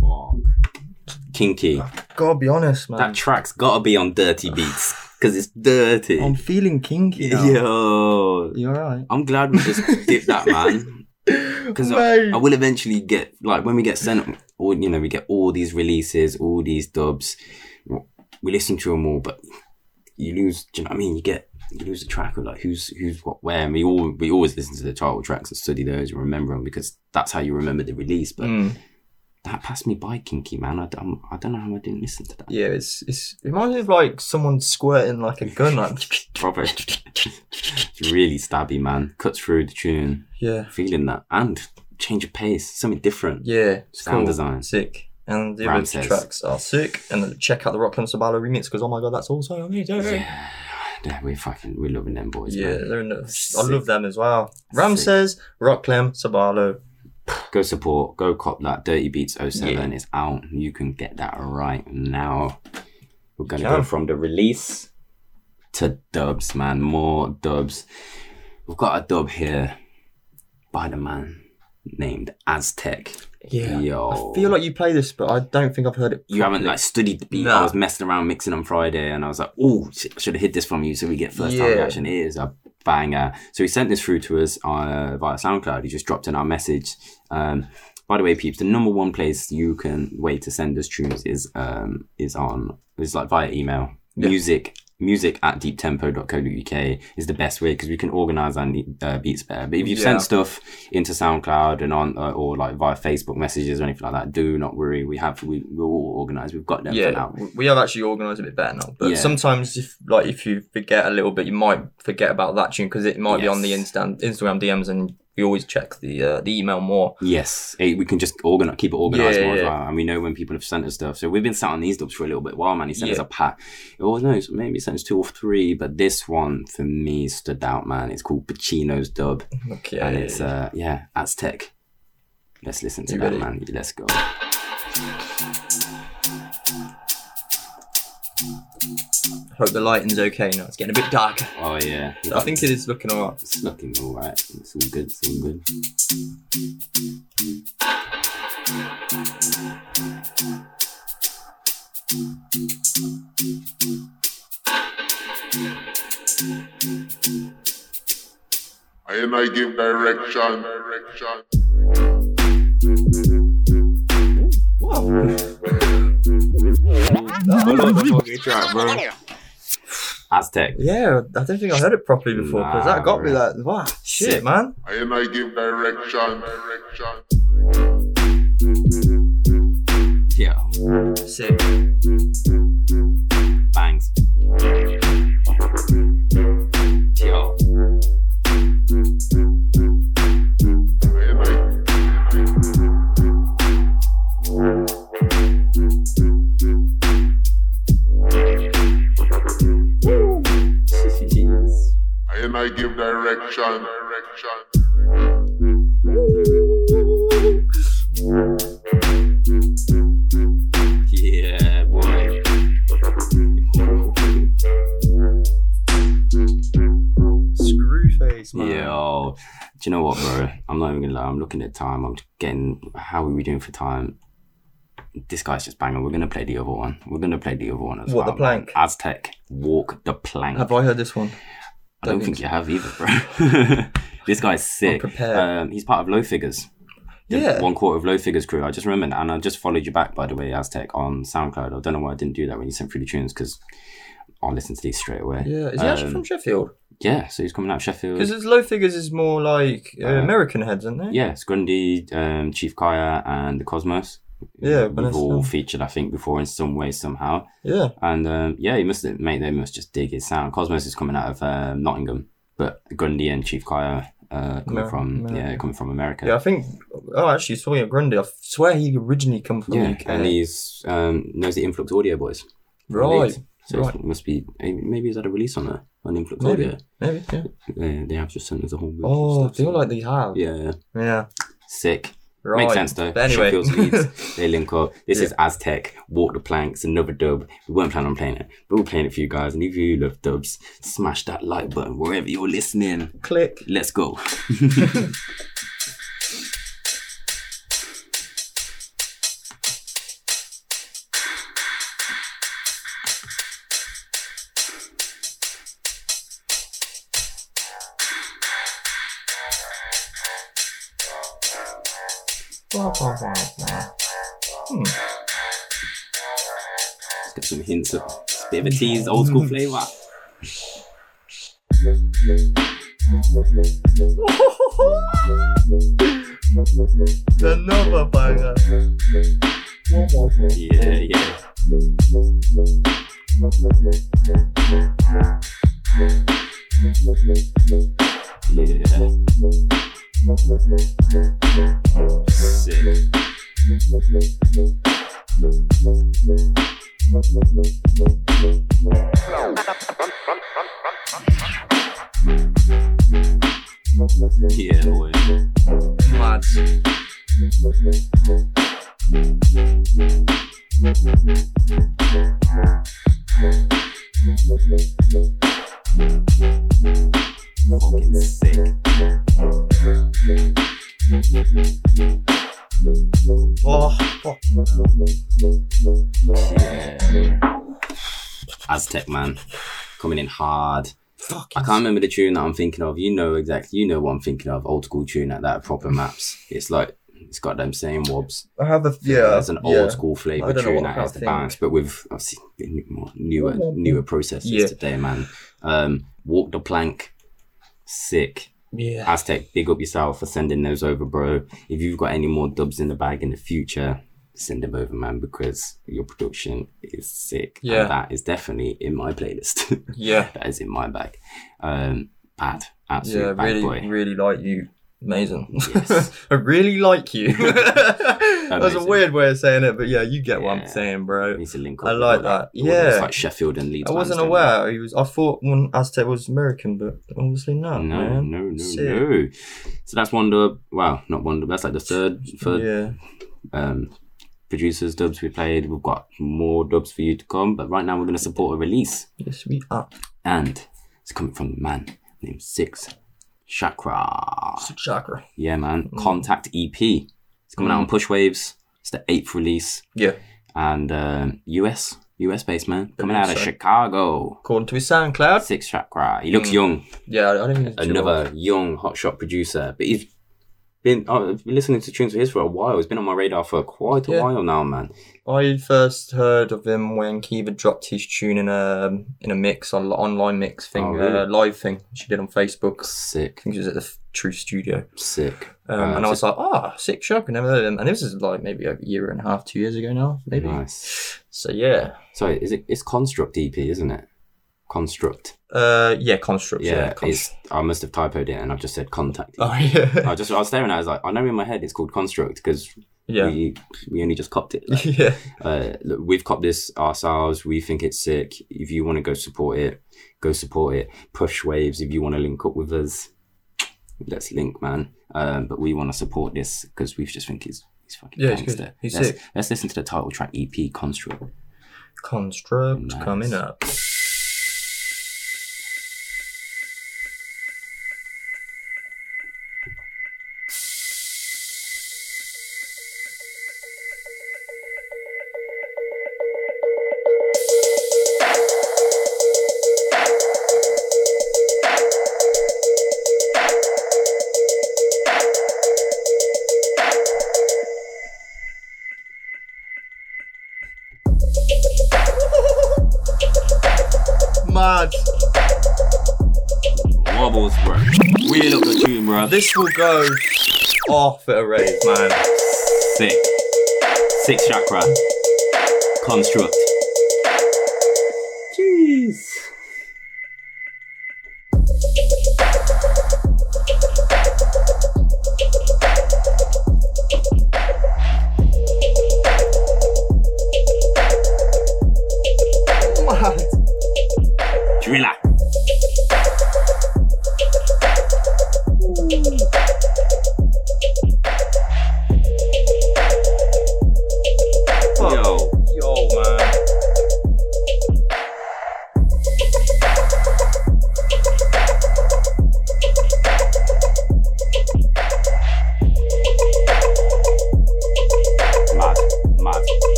Fuck. Kinky. Gotta be honest, man. That track's gotta be on Dirty Beats because it's dirty. I'm feeling kinky. Now. Yo, You alright? I'm glad we just did that, man. Because I, I will eventually get like when we get sent, all you know, we get all these releases, all these dubs. We listen to them all, but you lose. Do you know what I mean? You get you lose the track of like who's who's what where. And we all we always listen to the title tracks and study those and remember them because that's how you remember the release. But Mm. That passed me by, Kinky man. I, don't- I don't know how I didn't listen to that. Yeah, it's it's it reminds me of like someone squirting like a gun, like Proper, it's really stabby, man. Cuts through the tune. yeah, feeling that and change of pace, something different. yeah, Sound cool. design. sick. And the other two Ramses. tracks are sick. And check out the Rockland Sabalo remix because oh my god, that's also amazing. Yeah, yeah, we're fucking we're loving them boys. Yeah, man. they're in the, I love them as well. Ramses, Rocklem, Sabalo. Go support, go cop that Dirty Beats 07 is out. You can get that right now. We're gonna go from the release to dubs, man. More dubs. We've got a dub here by the man named Aztec. Yeah. Yo. I feel like you play this, but I don't think I've heard it. You haven't like studied the beat. Nah. I was messing around mixing on Friday, and I was like, "Oh, I should have hid this from you so we get first time Yeah. reaction." It is a banger. So he sent this through to us uh, via SoundCloud. He just dropped in our message. Um, by the way, peeps, the number one place you can way to send us tunes is um, is on is like via email. Yeah. Music music at deeptempo.co.uk is the best way because we can organize our uh, beats better. But if you've Yeah. sent stuff into SoundCloud and on uh, or like via Facebook messages or anything like that, do not worry. We have we we're all organized. We've got them for Yeah, now. we have actually organised a bit better now. But Yeah. sometimes, if like if you forget a little bit, you might forget about that tune because it might be on the Yes. Insta- Instagram DMs, and we always check the uh, the email more. Yes, we can just organize, keep it organized Yeah, more as well, and we know when people have sent us stuff. So we've been sat on these dubs for a little bit while, man. He sent us Yeah. a pack. Oh no, so maybe he sent us two or three, but this one for me stood out, man. It's called Pacino's dub, Okay, and it's uh yeah Aztec. Let's listen to You that, ready? man. Let's go. Hope the lighting's okay now. It's getting a bit darker. Oh yeah, I think it is looking alright. it's looking all right. It's all good. It's all good. I and I give direction. Direction. Aztec. Yeah, I don't think I heard it properly before because that got me Nah, like, wow, shit, Sick. man. And I give direction. Direction. Yeah, Sick. bangs. and I give direction. Yeah, boy. Screwface, Yeah, Yo, do you know what, bro? I'm not even gonna lie. I'm looking at time. I'm getting. How are we doing for time? this guy's just banging. We're gonna play the other one. We're gonna play the other one as what, well. What the plank? Aztec. Walk the plank. Have I heard this one? I don't don't think you have either, bro. this guy's sick. Um, he's part of Low Figures. Yeah. One quarter of Low Figures crew. I just remembered, and I just followed you back, by the way, Aztec on SoundCloud. I don't know why I didn't do that when you sent through the tunes because I'll listen to these straight away. Yeah. Is he actually Um, from Sheffield? Yeah, so he's coming out of Sheffield. Because his low figures is more like uh, Uh, American heads, isn't they? Yeah, it's Grundy, um, Chief Kaya, and the Cosmos. Yeah, but we've all featured, I think, before in some way, somehow. Yeah. And um, yeah, he must mate, they must just dig his sound. Cosmos is coming out of uh, Nottingham, but Grundy and Chief Kaya uh, coming Amer- from yeah, coming from America. Yeah, I think. Oh, actually, talking of Grundy, I swear he originally come from Yeah, UK. and he's um, knows the Influx Audio boys. right. So right. it must be maybe he's had a release on there on Influx Maybe. Audio. Maybe. Yeah. They, they have just sent us a whole. Oh, stuff, feel so- like they have. yeah, Yeah. sick. Right. Makes sense though. But anyway. Sheffield's Leeds, they link up. This Yeah. is Aztec, Walk the Planks, another dub. We weren't planning on playing it, but we're playing it for you guys. And if you love dubs, smash that like button wherever you're listening. Click. Let's go. Let's get some hints of it's a bit of a tease, old school flavour. Another banger. Yeah, yeah. Yeah. Yeah, boy. Mad. Fucking sick. Oh, fuck. Yeah. Aztec man. Coming in hard. I can't remember the tune that I'm thinking of. You know exactly. You know what I'm thinking of. Old school tune at that proper maps. It's like it's got them same wobs. I have a yeah. It's an yeah. old school I flavour tune that has the think. balance, but with obviously newer newer processes Yeah. today, man. Um, walk the plank, sick. Yeah. Aztec, big up yourself for sending those over, bro. If you've got any more dubs in the bag in the future, send them over, man, because your production is sick. And Yeah. that is definitely in my playlist. Yeah. that is in my bag. Um, bad, absolute Yeah, bad really, boy. really like you. Amazing. Yes. I really like you. That's a weird way of saying it, but yeah, you get what I'm saying, bro. Needs to link up I with like all that. all Yeah. like Sheffield and Leeds. I wasn't don't aware he was. I thought one Aztec was American, but obviously not. No, man. no, no, Sick. no. So that's one dub. Well, not one dub. That's like the third, third Yeah. um, producers dubs we played. We've got more dubs for you to come, but right now we're going to support a release, Yes, we are. and it's coming from the man named Six Chakra. Six Chakra. Yeah, man. Contact EP. Coming out on Push Waves. It's the eighth release, Yeah. and um, US US based man coming out of so. Chicago. According to his SoundCloud. Six Chakra. He looks young. Yeah, I don't Another young hotshot producer, but he's been oh, I've been listening to tunes of his for a while. He's been on my radar for quite a Yeah. while now, man. I first heard of him when Kiva dropped his tune in a in a mix on online mix thing, Oh, really? uh, live thing she did on Facebook. I Sick, think it was at the True Studio. sick. Um, Uh, and I was so- like, ah, sick shock. I never heard of him. And this is like maybe a year and a half, two years ago now, maybe. nice. So yeah. Sorry, is it? It's Construct EP, isn't it? Construct. Uh, yeah, Construct. Yeah, Yeah, Construct. I must have typoed it, and I've just said Contact. Oh yeah. I just I was staring at. it, I was like, I know in my head it's called Construct because yeah. we we only just copped it. yeah. uh, look, we've copped this ourselves. We think it's sick. If you want to go support it, go support it. Push waves. If you want to link up with us, let's link, man. Um, but we want to support this because we just think he's he's fucking Yeah, he's gangster. good. He's let's, sick. let's listen to the title track EP Construct. Construct Nice. coming up. Will go off at a rave, man. Sick. Six chakra. Construct.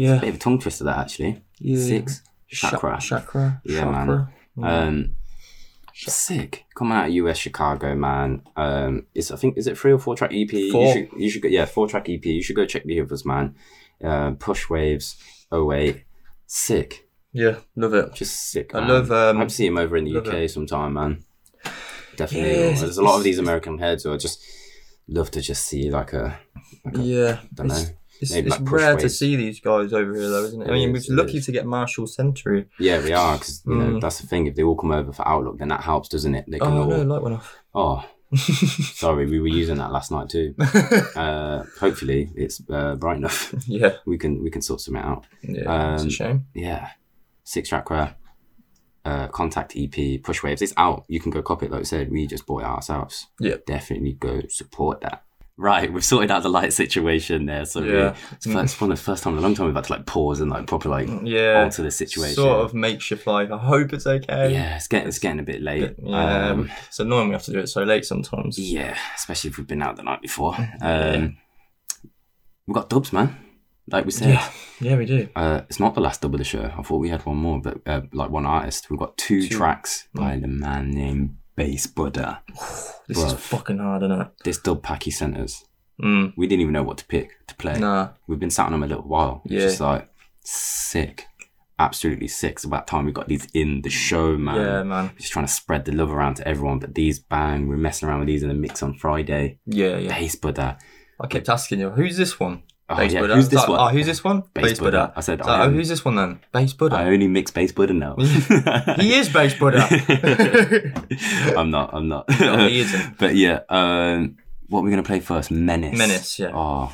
Yeah. Bit of a tongue twister that actually. Yeah. Six chakra. chakra. Yeah, chakra. man. Um, sick. Coming out of US Chicago, man. Um, it's I think is it three or four track EP? Four. You should you should go yeah four track EP. You should go check the others, man. Um, Push Waves. Oh wait, sick. Yeah, love it. Just sick. I love, um, I'd see him over in the UK sometime, man. Definitely. Yes, There's a lot of these American heads who I just love to just see like a Yeah. don't know. It's, maybe it's like rare to see these guys over here, though, isn't it? I mean, is, we're lucky is. to get Marshall Century. Yeah, we are because you know Mm. that's the thing. If they all come over for Outlook, then that helps, doesn't it? They can Oh all. no, light went off. Oh, sorry, we were using that last night too. uh, hopefully, it's uh, bright enough. yeah, we can we can sort something out. yeah, it's Um, a shame. Yeah, six chakra, uh, contact EP, push waves. It's out. You can go copy it. Like I said, we just bought it ourselves. Yeah. definitely go support that. Right, we've sorted out the light situation there. So we- Yeah. it's, one of the first time in a long time we've had to like pause and like proper like Yeah, alter the situation. sort of makeshift life. I hope it's okay. Yeah, it's getting it's getting a bit late. Yeah, Um, it's annoying we have to do it so late sometimes. Yeah, especially if we've been out the night before. Um, We've got dubs, man. Like we said, yeah, yeah, we do. uh, it's not the last dub of the show. I thought we had one more, but uh, like one artist. We've got two, Two. tracks by the man named Bass Buddha. This is fucking hard, isn't it? This dub pack he sent. Mm. We didn't even know what to pick to play. Nah, We've been sat on them a little while. It's Yeah. just like sick. Absolutely sick. It's about time we got these in the show, man. yeah, man. Just trying to spread the love around to everyone. But these bang, we're messing around with these in the mix on Friday. Yeah, yeah. Bass Buddha. I kept asking you, who's this one? Oh, Bass yeah, Buddha. who's this like, one? Oh, who's this one? Bass Buddha. I said, I oh, who's this one then? Bass Buddha. I only mix bass Buddha now. he is Bass Buddha. I'm not. I'm not. No, he isn't. But yeah, um, what are we gonna play first? Menace. Menace, yeah. Oh,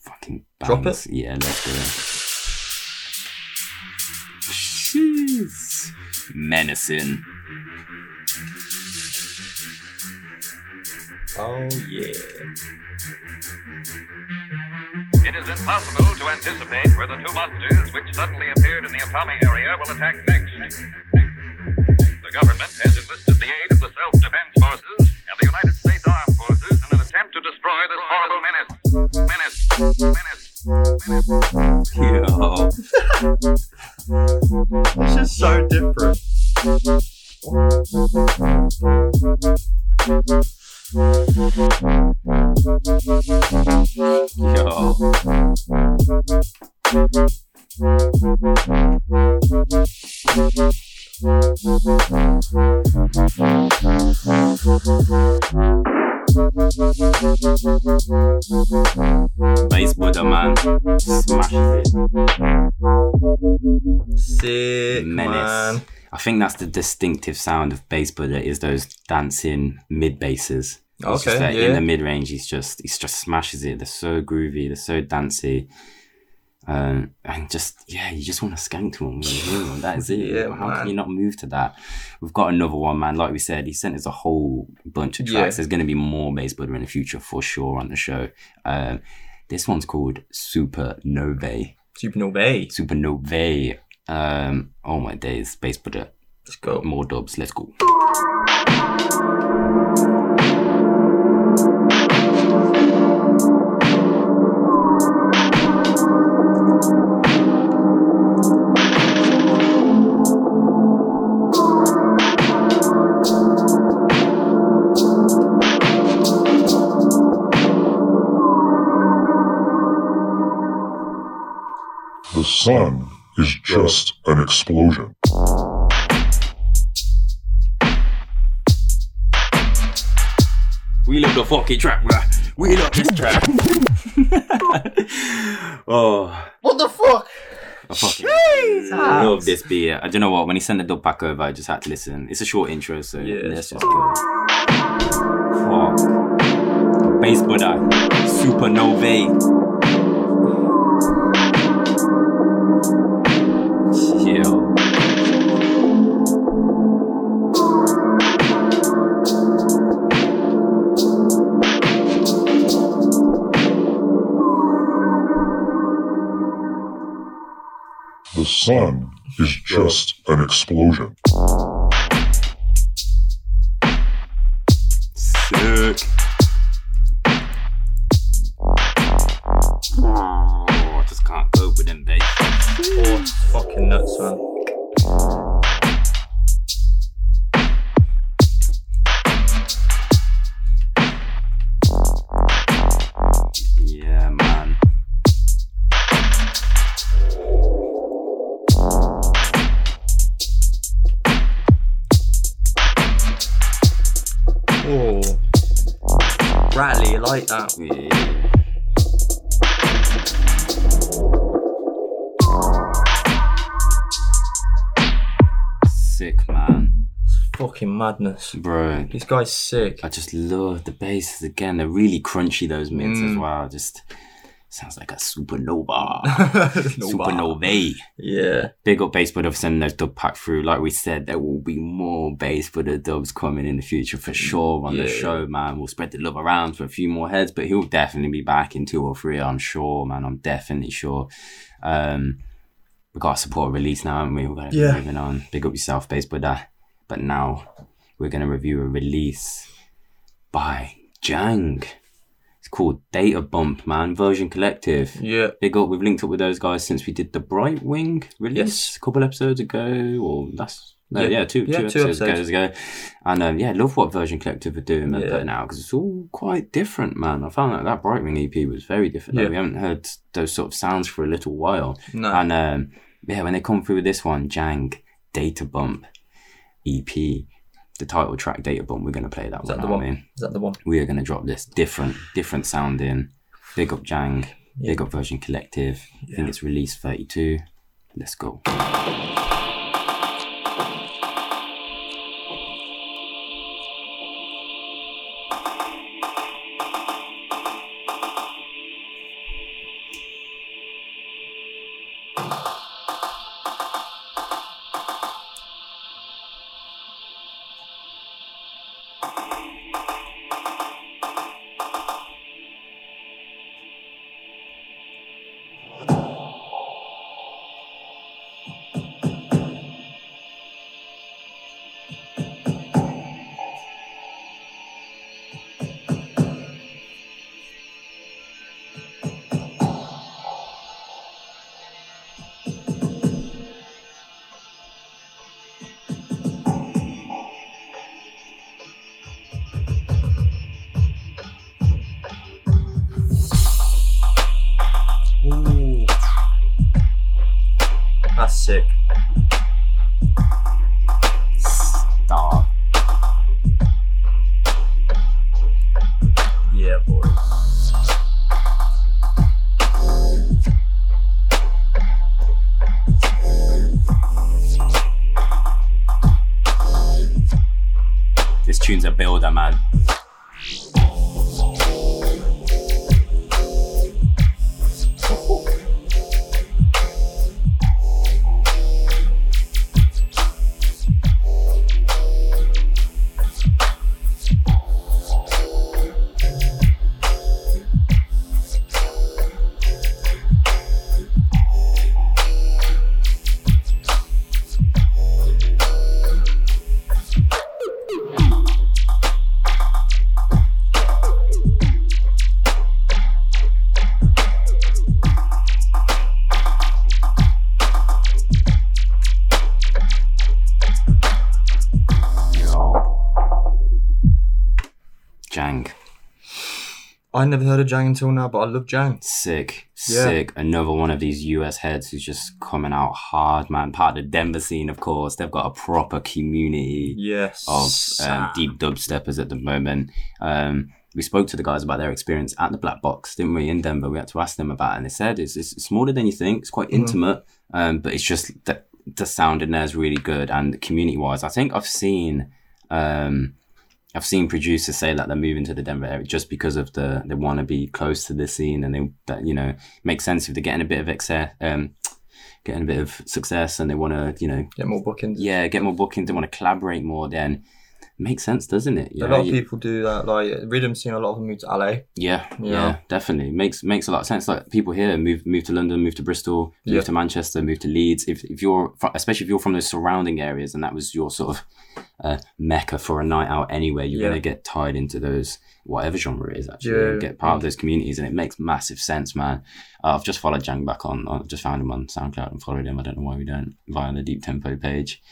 fucking Drop bangs. it? Yeah, let's do it. Jeez. Menacing. oh yeah. It is impossible to anticipate where the two monsters which suddenly appeared in the Atami area will attack next. The government has enlisted the aid of the self-defense forces and the United States Armed Forces in an attempt to destroy this horrible menace. Menace. Menace. Yo. It's just so different. Yo. Bass Buddha, man. Smashes it. Sick, Menace. man. I think that's the distinctive sound of bass Buddha is those dancing mid basses. Okay, that yeah. In the mid range, he's just he's just smashes it. They're so groovy. They're so dancey. Um, and just yeah, you just want to skank to them. you. That is it. Yeah, How man. can you not move to that? We've got another one, man. Like we said, he sent us a whole bunch of Yeah. tracks. There's going to be more bass Buddha in the future for sure on the show. Um, this one's called Supernovae. Supernova. Supernovae. Um, oh my days, Bass Buddha. Let's go. More dubs. Let's go. The sun is just an explosion. We love the fucking track, bruh. We love this track. oh, What the fuck? I fucking love this beat. I don't know what. When he sent the dub back over, I just had to listen. It's a short intro, so Yeah, let's just go. Fuck. Bass Buddha, Supernovae. Sun is just an explosion. Rattly, you like that? Yeah. Sick, man. Fucking madness. Bro, This guy's sick. I just love the basses again. They're really crunchy, those mids as Mm. well. Just sounds like a supernova. Nova. Supernovae. Yeah. Big up bass for sending those dub pack through. Like we said, there will be more bass for the dubs coming in the future for sure on the show, man. We'll spread the love around for a few more heads, but he'll definitely be back in two or three, I'm sure, man. I'm definitely sure. Um, we got to support a release now, haven't we? We're gonna Yeah. be moving on. Big up yourself, bass Buddha. But now we're gonna review a release by Jang. It's called Data Bump, man. Version Collective. Yeah. Big up. We've linked up with those guys since we did the Bright Wing release Yes. a couple episodes ago, or last. No, yeah, Yeah. two, Yeah, two, two episodes, episodes. ago. And um, yeah, love what Version Collective are doing Yeah. out because it's all quite different, man. I found that that Bright Wing EP was very different. Like, Yeah. we haven't heard those sort of sounds for a little while. No. And um, yeah, when they come through with this one, Jang Data Bump EP, the title track Data Bump, we're gonna play that Is one. that the one? Is that the one? We are gonna drop this different, different sounding. Big up Jang, big up Version Collective. I think it's release 32. Let's go. I never heard of Jang until now, but I love Jang. Sick, Yeah. sick. Another one of these US heads who's just coming out hard, man. Part of the Denver scene, of course. They've got a proper community Yes. of um, deep dubsteppers at the moment. Um, we spoke to the guys about their experience at the Black Box, didn't we, in Denver? We had to ask them about it, and they said it's, it's smaller than you think. It's quite intimate, um, but it's just that the sound in there is really good. And community wise, I think I've seen. Um, I've seen producers say that they're moving to the Denver area just because of the they want to be close to the scene and they that you know makes sense if they're getting a bit of excess, um, getting a bit of success and they want to you know Get more bookings. yeah get more bookings they want to collaborate more then makes sense doesn't it You A lot of people do that. Like Rhythm scene, a lot of them move to LA. yeah, yeah, Yeah. definitely makes makes a lot of sense. Like people here move move to London, move to Bristol, move Yeah. to Manchester, move to Leeds. If if you're especially if you're from those surrounding areas and that was your sort of uh, mecca for a night out anyway, you're Yeah. gonna get tied into those whatever genre it is actually, Yeah. get part of those communities, and it makes massive sense, man. Uh, I've just followed Jang back on. I've just found him on SoundCloud and followed him. I don't know why we don't via the Deep Tempo page.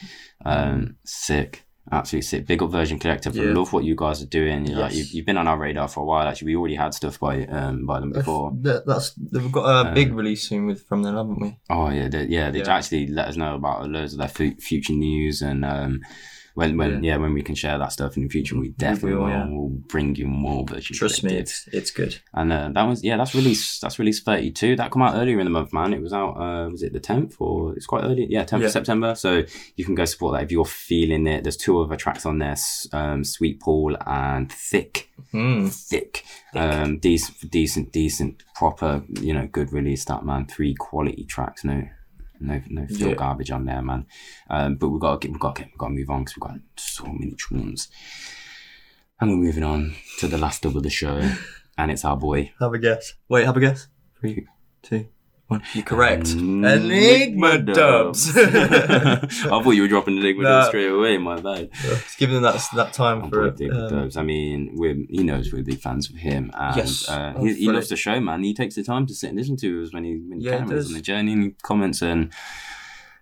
Um, sick. Absolutely sick. Big up version collective. I love what you guys are doing. You're Like Yes. you've, you've been on our radar for a while. Actually, we already had stuff by um by them before. That, that's they've got a big Um, release soon with from them, haven't we? Oh yeah, they, yeah. They Yeah. actually let us know about loads of their fu- future news and um when when yeah. when we can share that stuff in the future, we definitely will, will. yeah. We'll bring you more version. Trust me, it's it's good. And uh, that was yeah, that's release that's release thirty two. That come out earlier in the month, man. It was out uh was it the tenth or it's quite early? Yeah, tenth Yeah. of September. So you can go support that if you're feeling it. There's two other tracks on there, um, Sweet Paul and Thick. Mm. Thick. Um decent decent, decent, proper, you know, good release that man. Three quality tracks, no no no feel Yeah. garbage on there, man. Um but we've got to get we've got to get we've got to move on because we've got so many tunes. And we're moving on to the last dub of the show, and it's our boy Have a guess. Wait, have a guess. Three, two, You're correct. Enigma Enigma dubs. I thought you were dropping Enigma No. dubs straight away. My bad. It's giving them that that time I'm for it. Enigma Um, dubs. I mean, we're, he knows we're big fans of him, and Yes. uh, Oh, he, he loves the show, man. He takes the time to sit and listen to us when he when he Yeah, he can. When he's on the journey and he comments and.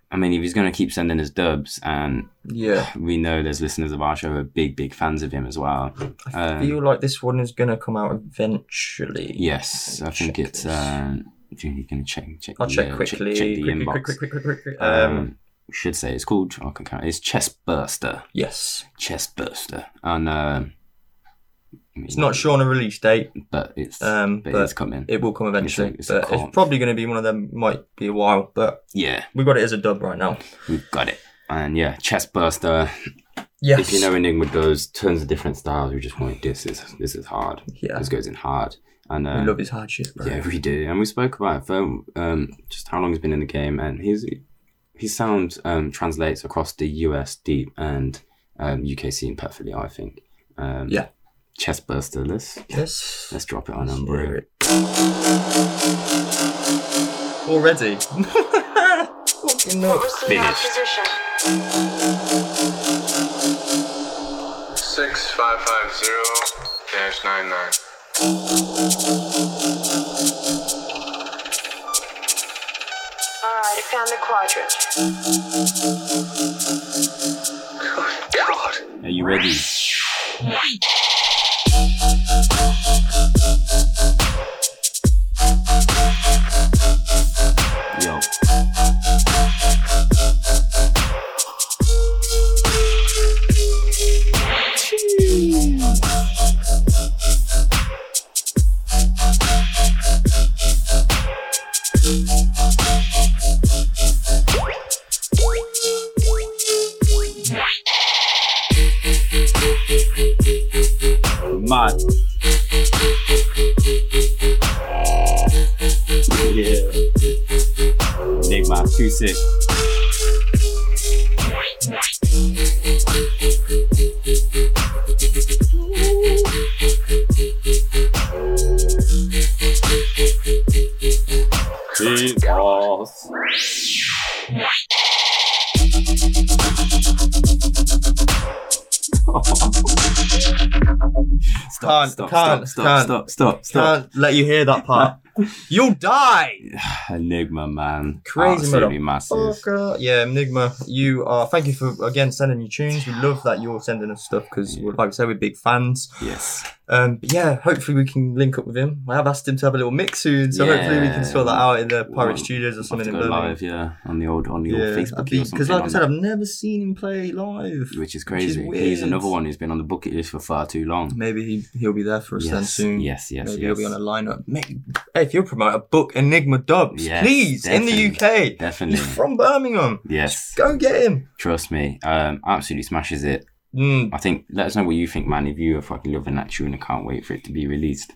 I mean, if he's going to keep sending us dubs, and yeah. we know there's listeners of our show who are big, big fans of him as well. I Um, feel like this one is gonna come out eventually. Yes, I think it's. Uh, you're going to check. check I'll the, check uh, quickly. Check, the quickly, inbox. quick, quick, quick, quick, quick. Um, Um, should say it's called. I can count. It's Chest Burster. yes. Chest Burster, and um, It's not sure on a release date. but it's Um, but, but it's coming. It will come eventually, It's a- it's but it's probably going to be one of them. Might be a while, but yeah, we got it as a dub right now. we've got it. And yeah, Chest Burster. Yes. If you know Enigma does tons of different styles, we just want this is this is hard. Yeah. This goes in hard. And we uh, love his hardship, bro. Yeah, we do, and we spoke about it for um, just how long he's been in the game, and his his sound um, translates across the US deep and um, UK scene perfectly. I think. Um, Yeah. Chest burster. Let's Yes. let's drop it on Hear Umbro. it. Already. Fucking nuts. Finished. Six five five zero dash nine nine. Alright, I found the quadrant. God. Are you ready? Can't, stop, stop, can't. stop, stop, stop. Can't let you hear that part. You'll die. Enigma, man. Crazy Absolutely massive. Yeah, Enigma, you are. Thank you for again sending your tunes. We love that you're sending us stuff because, like I said, we're big fans. Yes. Um, but yeah, hopefully we can link up with him. I have asked him to have a little mix soon, so hopefully we can sort that out in the Pirate Well, Studios or I'll have something to in go Birmingham. live, yeah, on the old on the old Yeah, Facebook because because like I said, I've never seen him play live, which is is crazy. He's another one who's been on the bucket list for far too long. Maybe he, he'll be there for us then Yes, soon. yes, yes, Maybe he'll be on a lineup. Mate, hey, if you'll promote a book, Enigma Dubs, Yes, please, in the UK. Definitely. He's from Birmingham. Yes. Go get him. Trust me. Um, absolutely smashes it. Mm. I think let us know what you think, man. If you are fucking loving that tune and can't wait for it to be released,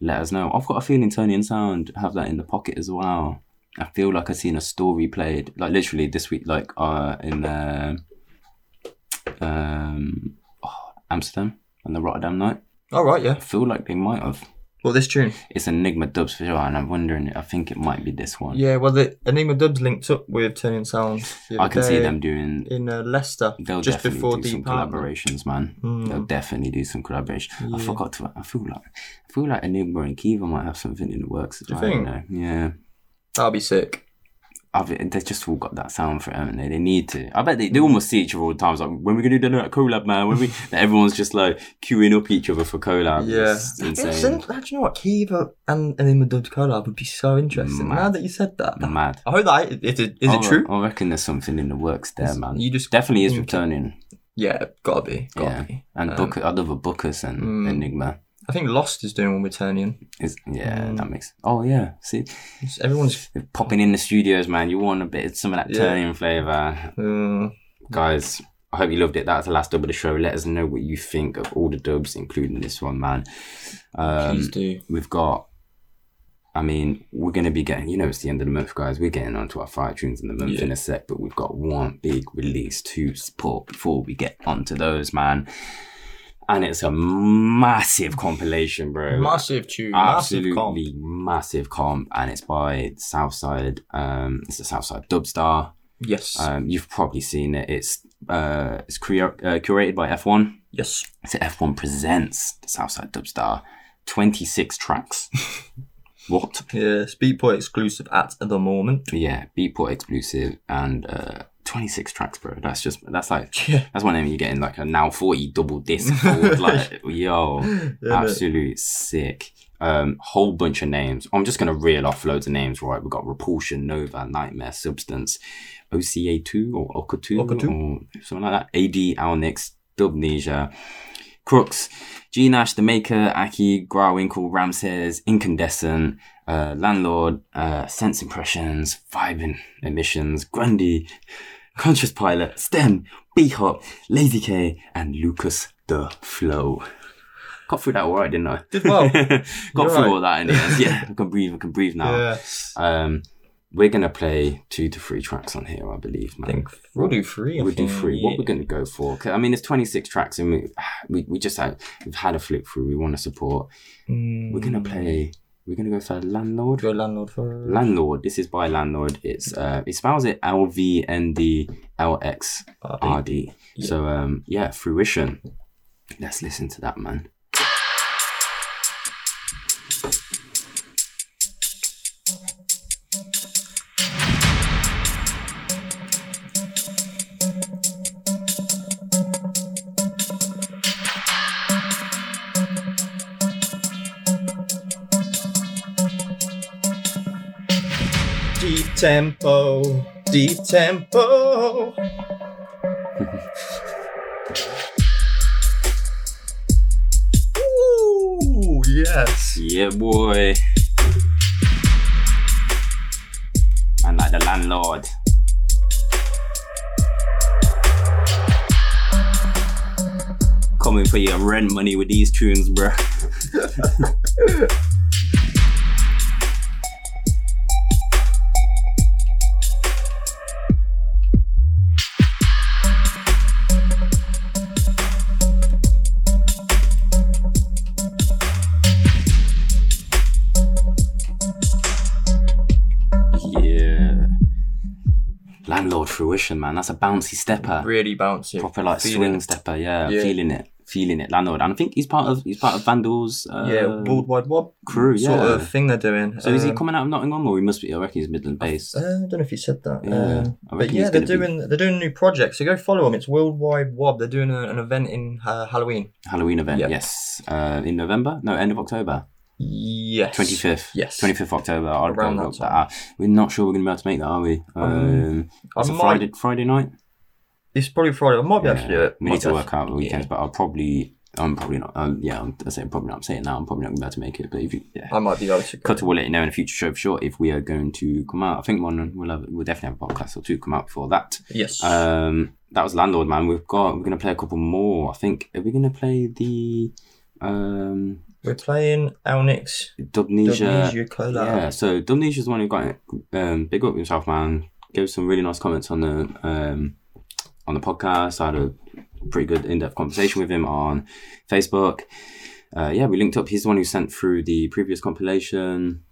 let us know. I've got a feeling Ternion Sound have that in the pocket as well. I feel like I've seen a story played, like literally this week, like uh in uh, um oh, Amsterdam and the Rotterdam night. All right, yeah. I feel like they might have. Well, this tune. It's Enigma Dubs for sure, and I'm wondering. I think it might be this one. Yeah, well, the Enigma Dubs linked up with Ternion Sound. I can see them doing. in uh, Leicester They'll just definitely before do Deep some collaborations, man. Mm. They'll definitely do some collaboration. I forgot to. I feel like I feel like Enigma and Kiva might have something in the works. Do you well, think? know. Yeah, That'll be sick. I've, they just all got that sound for it, haven't they? They need to. I bet they, they almost see each other all the time. It's like when we gonna do that collab, man. When we everyone's just like queuing up each other for collab. Yeah. it's It's insane. in- do you know what? Kiva and Enigma Dubs collab would be so interesting. Mad. Now that you said that, that- Mad. I hope that is it. Is I it true? I reckon there's something in the works there, It's- man. you just Definitely is returning. Yeah, gotta be, gotta Yeah, be. and Um, Booker, other Bookers and mm. Enigma I think Lost is doing one with Ternion. is yeah. That makes. Oh yeah, see. It's- Everyone's popping in the studios, man. You want a bit of some of that Yeah. Ternion flavour. uh, Guys, I hope you loved it. That's the last dub of the show. Let us know what you think of all the dubs, including this one, man. Um, please do. We've got, I mean, we're going to be getting, you know, it's the end of the month, guys. We're getting onto our fire tunes in the month Yeah. in a sec, but we've got one big release to support before we get onto those, man. And it's a massive compilation, bro Massive tune, massive comp. absolutely massive comp, and it's by Southside. Um, it's the Southside Dubstar. Yes. Um, you've probably seen it. It's uh, it's crea- uh, curated by F1. Yes. So F1 presents the Southside Dubstar. Twenty six tracks. what? Yeah, Beatport exclusive at the moment. Yeah, Beatport exclusive and uh, 26 tracks, bro. That's just that's like Yeah. that's one of them you getting like a now 40 double disc. like yo, Yeah, absolute sick. Um, whole bunch of names. I'm just gonna reel off loads of names. Right, We've got Repulsion, Nova, Nightmare, Substance, OCA two or Oka two Oka 2. or something like that. AD, Alnix, Dubnesia, Crooks, G Nash, The Maker, Aki, Grawwinkle, Ramses, Incandescent, uh, Landlord, uh, Sense Impressions, Vibin Emissions, Grundy, Conscious Pilot, STEM, B Hop, Lazy K, and Lucas the Flow. Got through that alright, didn't I? Did well. Got You're through right. all that in the end. Yeah, I can breathe. I can breathe now. Yes. Um, we're gonna play two to three tracks on here, I believe, man. I think we'll do three. We'll do three. What we're gonna go for? I mean, twenty six tracks, and we, we we just had we've had a flip through. We want to support. We're gonna Mm. play. We're gonna go for landlord. Go landlord for Landlord. This is by landlord. It's uh, it spells it L V N D L X R D. So um, yeah, fruition. Let's listen to that, man. Tempo, deep tempo. Ooh, yes. Yeah, boy. Man, like the landlord. Coming for your rent money with these tunes, bro. Man. That's a bouncy stepper. Really bouncy. Proper like Feeling swing it. stepper, yeah, Yeah. feeling it. feeling it, landlord. And I think he's part of he's part of Vandals. Uh, yeah, Worldwide Wob crew, sort yeah. of thing they're doing. So is he Um, coming out of Nottingham, or he must be? I reckon he's Midland based. Uh, I don't know if you said that. Yeah, Um, I but yeah, they're gonna be- doing they're doing a new project. So go follow them. It's Worldwide Wob. They're doing a, an event in uh, Halloween. Halloween event, Yeah. yes, uh, in November. No, end of October. Yes. Twenty fifth. Yes. Twenty fifth October. I'll Around that up. We're not sure we're gonna be able to make that, are we? Um, I it's a might- Friday Friday night. It's probably Friday. I might be able to do it. We Might need to work out the weekends, but I'll probably. I'm probably not. Um, yeah, I'm, I say probably not. I'm saying now. I'm probably not going to be able to make it. But if you, yeah, I might be able to. Cutter will let you know in a future show for sure if we are going to come out. I think one we'll have. We'll definitely have a podcast or two come out before that. Yes. Um, that was landlord man. We've got. We're going to play a couple more. I think. Are we going to play the? Um, We're playing Elnix. Dubnesia. Dubnesia. Yeah, so Dubnesia's the one who got it. Um, big up himself, man. Gave some really nice comments on the um, on the podcast. I had a pretty good in depth conversation with him on Facebook. Uh, yeah, we linked up. He's the one who sent through the previous compilation.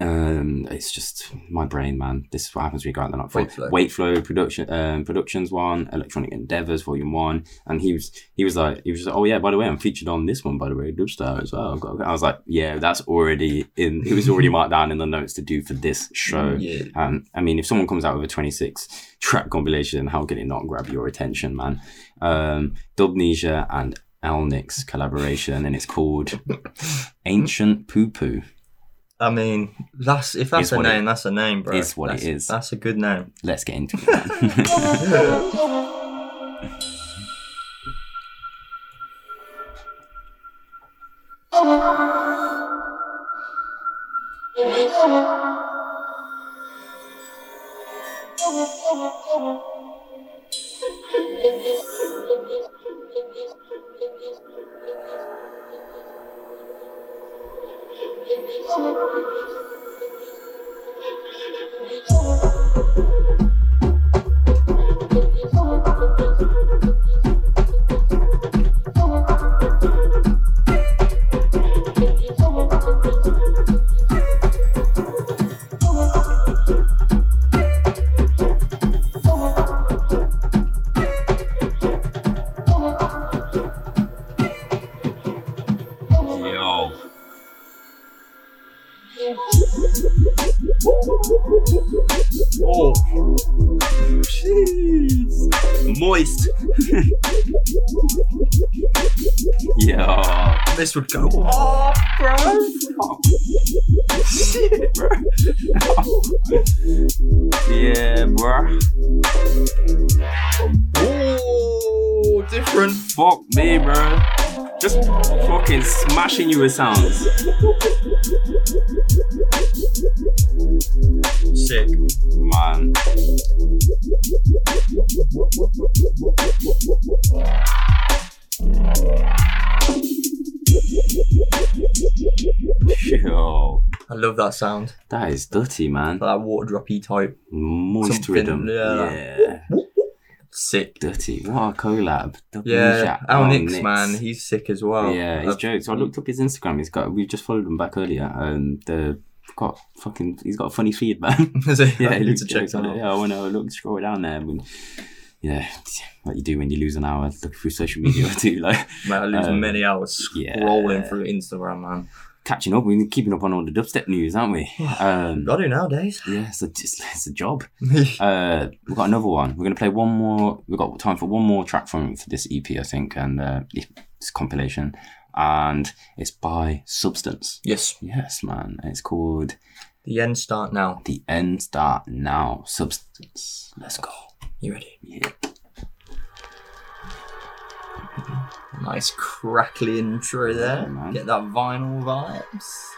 Um, it's just my brain, man. This is what happens when you go out the night for Waitflow. Waitflow production, um, productions one, Electronic Endeavors volume one, and he was he was like he was like, oh yeah, by the way, I'm featured on this one by the way, Dubstar as well. I was like, yeah, that's already in. It was already marked down in the notes to do for this show. Yeah. Um, I mean, if someone comes out with a 26 track compilation, how can it not grab your attention, man? Um, Dubnesia and Alnix collaboration, and it's called Ancient Poo Poo. I mean, that's if that's It's a what it- name, that's a name, bro. it's what it that's, is. That's a good name. Let's get into it. Thank you. Yo. This would go off, bro. Shit, bro. yeah, bro. Oh, different. Fuck me, bro. Just fucking smashing you with sounds. Sick. Man. Yo, I love that sound. that is dirty, man. That water droppy type. Moist Something, rhythm. yeah. Yeah. Sick. Dirty. What a collab. Yeah, Al and Nix, man, he's sick as well. Yeah, he's Uh, jokes. So I looked up his Instagram. He's got. We just followed him back earlier. Um, the got fucking. He's got a funny feed, man. It? yeah, I he need to check jokes on it. Yeah, I want to look scroll down there. And, yeah, like you do when you lose an hour looking through social media too. Like Mate, I lose Um, many hours yeah. scrolling through Instagram, man. Catching up. We're keeping up on all the dubstep news, aren't we? Um, Gotta do nowadays. yeah, it's a, it's, it's a job. Uh, we've got another one. We're gonna play one more. We've got time for one more track from for this EP, I think, and uh, this compilation, and it's by Substance. yes. Yes, man. And it's called The end start now. The End Start Now. Substance. Let's go. You ready? Yeah. Nice crackly intro there. Yeah. Get that vinyl vibes.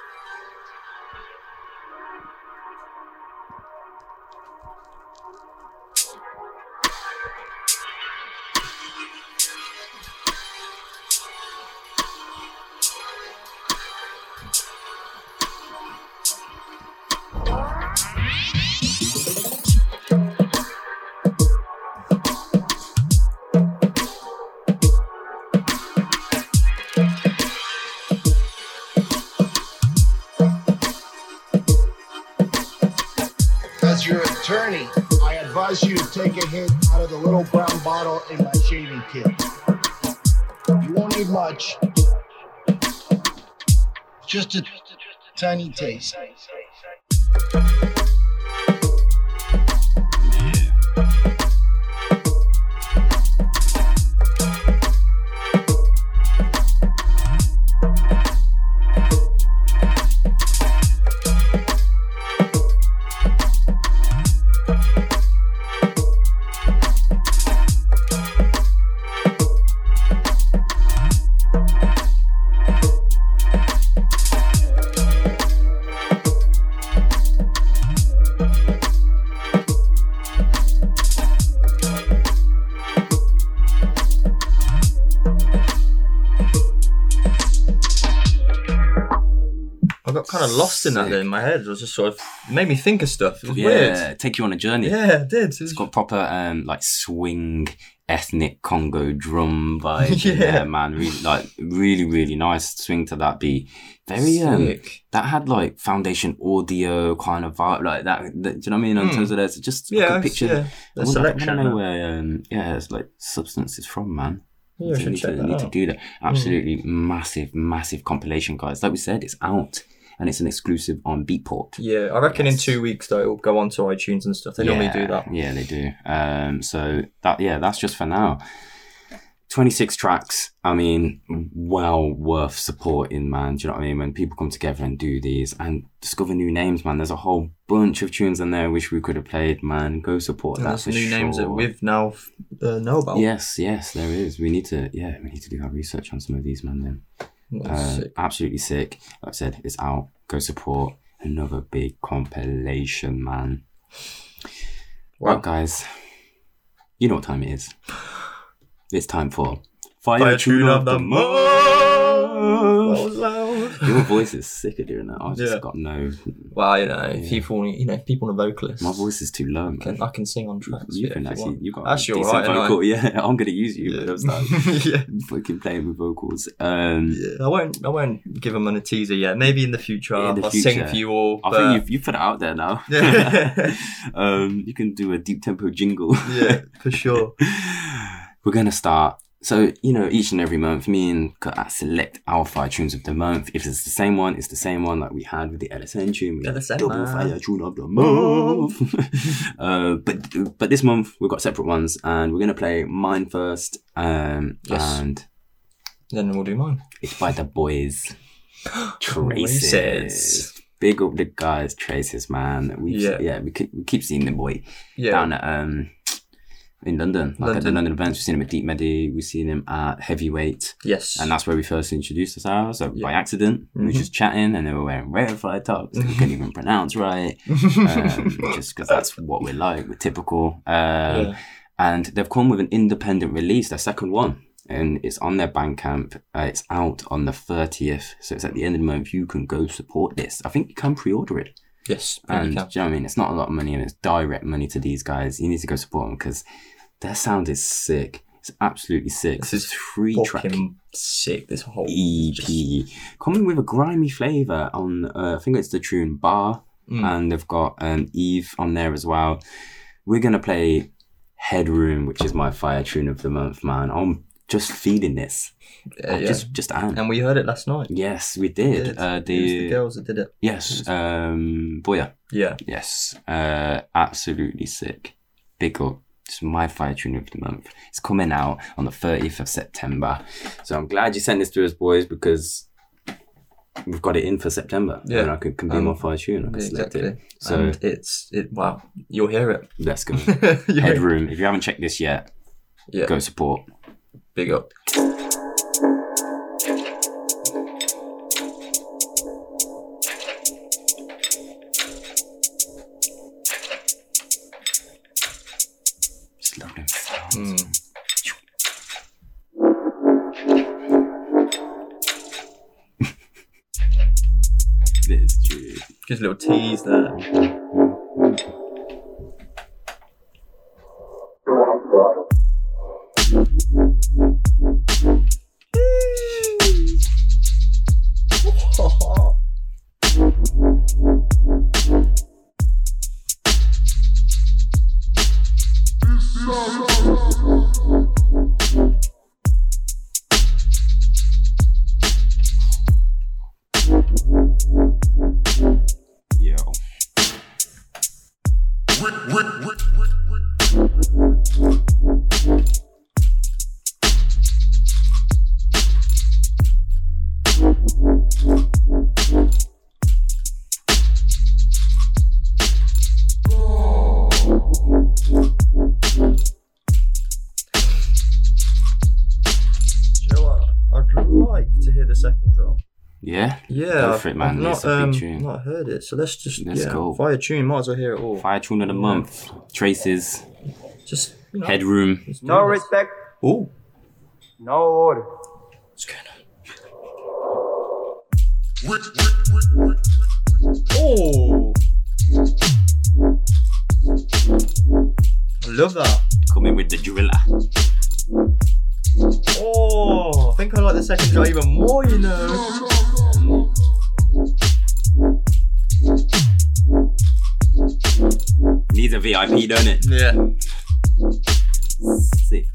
Attorney, I advise you to take a hit out of the little brown bottle in my shaving kit. You won't need much. Just a tiny taste. Lost in that Sick. in my head. It was just sort of made me think of stuff. It was yeah, weird. take you on a journey. Yeah, it did. It was- It's got proper um like swing ethnic Congo drum vibe. Yeah. yeah. man. Really like really, really nice swing to that beat. Very um Sick. that had like foundation audio kind of vibe like that, that- do you know what I mean? In Hmm. terms of that, just Yeah, could picture yeah, I the wonder- I selection wanna know where um yeah, it's like substance is from, man. Yeah, I should need check to, that need to out. do that. Absolutely massive, massive compilation, guys. Like we said, it's out and it's an exclusive on Beatport. Yeah, I reckon in two weeks though it'll go onto iTunes and stuff. They normally do that. Yeah, they do. Um, so that yeah, that's just for now. Twenty six tracks. I mean, well worth supporting, man. Do you know what I mean? When people come together and do these and discover new names, man. There's a whole bunch of tunes in there which we could have played, man. Go support And that there's for new names that sure. we've now uh, know about. Yes, yes, there is. We need to, yeah, we need to do our research on some of these, man. Then, Uh, sick. absolutely sick. Like I said, it's out. Go support another big compilation, man. Wow. Right, guys, you know what time it is. It's time for Fire, Fire Tune of the Month. Was. Your voice is sick of doing that. I've just Yeah. got no. Well, you know, if people, you know, if people want a vocalist, My voice is too low, man. can, I can sing on tracks. You yeah, can if actually, want. you got Actually, a decent alright, ain't I? vocal. Yeah, I'm gonna use you. Yeah. But I'm start yeah. fucking playing with vocals. Um, Yeah, I won't. I won't give them on a teaser yet. Maybe in the future, In the I'll sing future. for you all. I think you've, you've put it out there now. Yeah. um, you can do a deep tempo jingle. yeah, for sure. We're gonna start. So you know, each and every month, me and Kat select our five tunes of the month. If it's the same one, it's the same one like we had with the LSN tune. We had double fire tune of the month. uh, but but this month we've got separate ones, and we're gonna play mine first. Um, Yes. and Then we'll do mine. it's by the boys. Traces. Traces. Big up the guys, Traces, man. We yeah, Yeah. we, keep, we keep seeing the boy Yeah. down at um in London, like at the London. London events. We've seen him at Deep Medi. We've seen him at Heavyweight, Yes. and that's where we first introduced ourselves. So by Yeah. accident, we were Mhm. just chatting, and they were wearing rarefied tops. we couldn't even pronounce right, um, just because that's what we're like. We're typical. Um, Yeah. And they've come with an independent release, their second one. And it's on their Bandcamp. Uh, it's out on the 30th. So it's at the end of the month. You can go support this. I think you can pre order it. Yes. And you do you know what I mean? It's not a lot of money and it's direct money to these guys. You need to go support them because their sound is sick. It's absolutely sick. This is three track sick. This whole EP. Coming with a grimy flavour on, uh, I think it's the tune Bar. Mm. And they've got um, Eve on there as well. We're going to play Headroom, which is my fire tune of the month, man. I'm just feeling this. I yeah. just, just am. And we heard it last night. yes, we We did. Uh, It was the the, girls that did it. yes, um, Boya. Yeah. Yes, uh, absolutely sick. Big up. It's my fire tune of the month. It's coming out on the 30th of September. So I'm glad you sent this to us, boys, because we've got it in for September. Yeah. And I can, can be Um, my fire tune. I can select Exactly. it. So and it's it. Wow, you'll hear it. let's go. It. Headroom. If you haven't checked this yet, Yeah. go support. Big up. Just love them sounds. Mm. Gives a little tease there. Not, It's a big um, not heard it, so let's just Let's yeah, go. Fire tune, might as well hear it all. Fire tune of the month. Traces. Just you know, Headroom. No this. respect, Ooh, no order. what's going on? Oh, I love that. Coming with the driller. Oh, I think I like the second drop even more. You know. Needs a VIP, don't it? Yeah. Sick.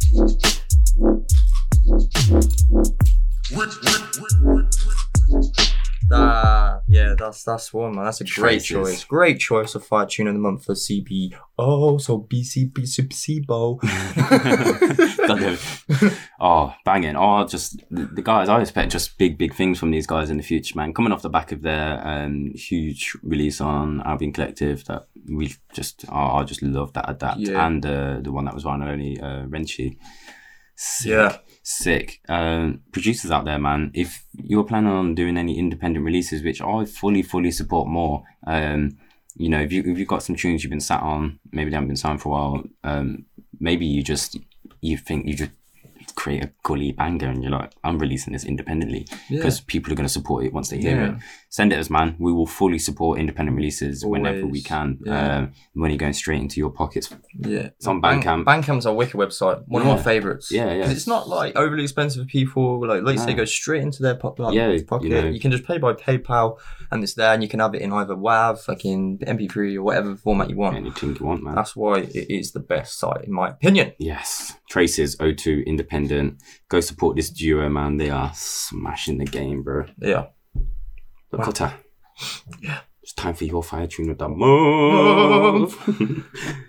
Ah, yeah, that's that's one man. That's a great choice. Great choice of fire tune of the month for CB. Oh, so BCB Subsibo. Oh, banging. Oh, just the, the guys, I expect just big, big things from these guys in the future, man. Coming off the back of their um, huge release on Albion Collective that we just, oh, I just love that adapt. Yeah. And uh, the one that was on only uh, Renchi. Sick. Yeah. Sick. Um, producers out there, man, if you're planning on doing any independent releases, which I fully, fully support more, um, you know, if you if you've got some tunes you've been sat on, maybe they haven't been signed for a while, um, maybe you just you think you just create a gully banger and you're like, I'm releasing this independently because people are going to support it once they hear Yeah. it. Send it us, man. We will fully support independent releases whenever we can. Yeah. Um, when you're going straight into your pockets. Yeah, It's on Bandcamp. Bandcamp's a wicked website. One of my favorites. Yeah, yeah. it's not like overly expensive for people. Like, like you say, go straight into their po- like, Yeah, you pocket. know. You can just pay by PayPal, and it's there, and you can have it in either WAV, in MP3 or whatever format you want. Anything you want, man. That's why it is the best site, in my opinion. Yes. Traces, O2, Independent. Go support this duo, man. They are smashing the game, bro. Yeah. But Wow. Kota, yeah. It's time for your fire tune of the month.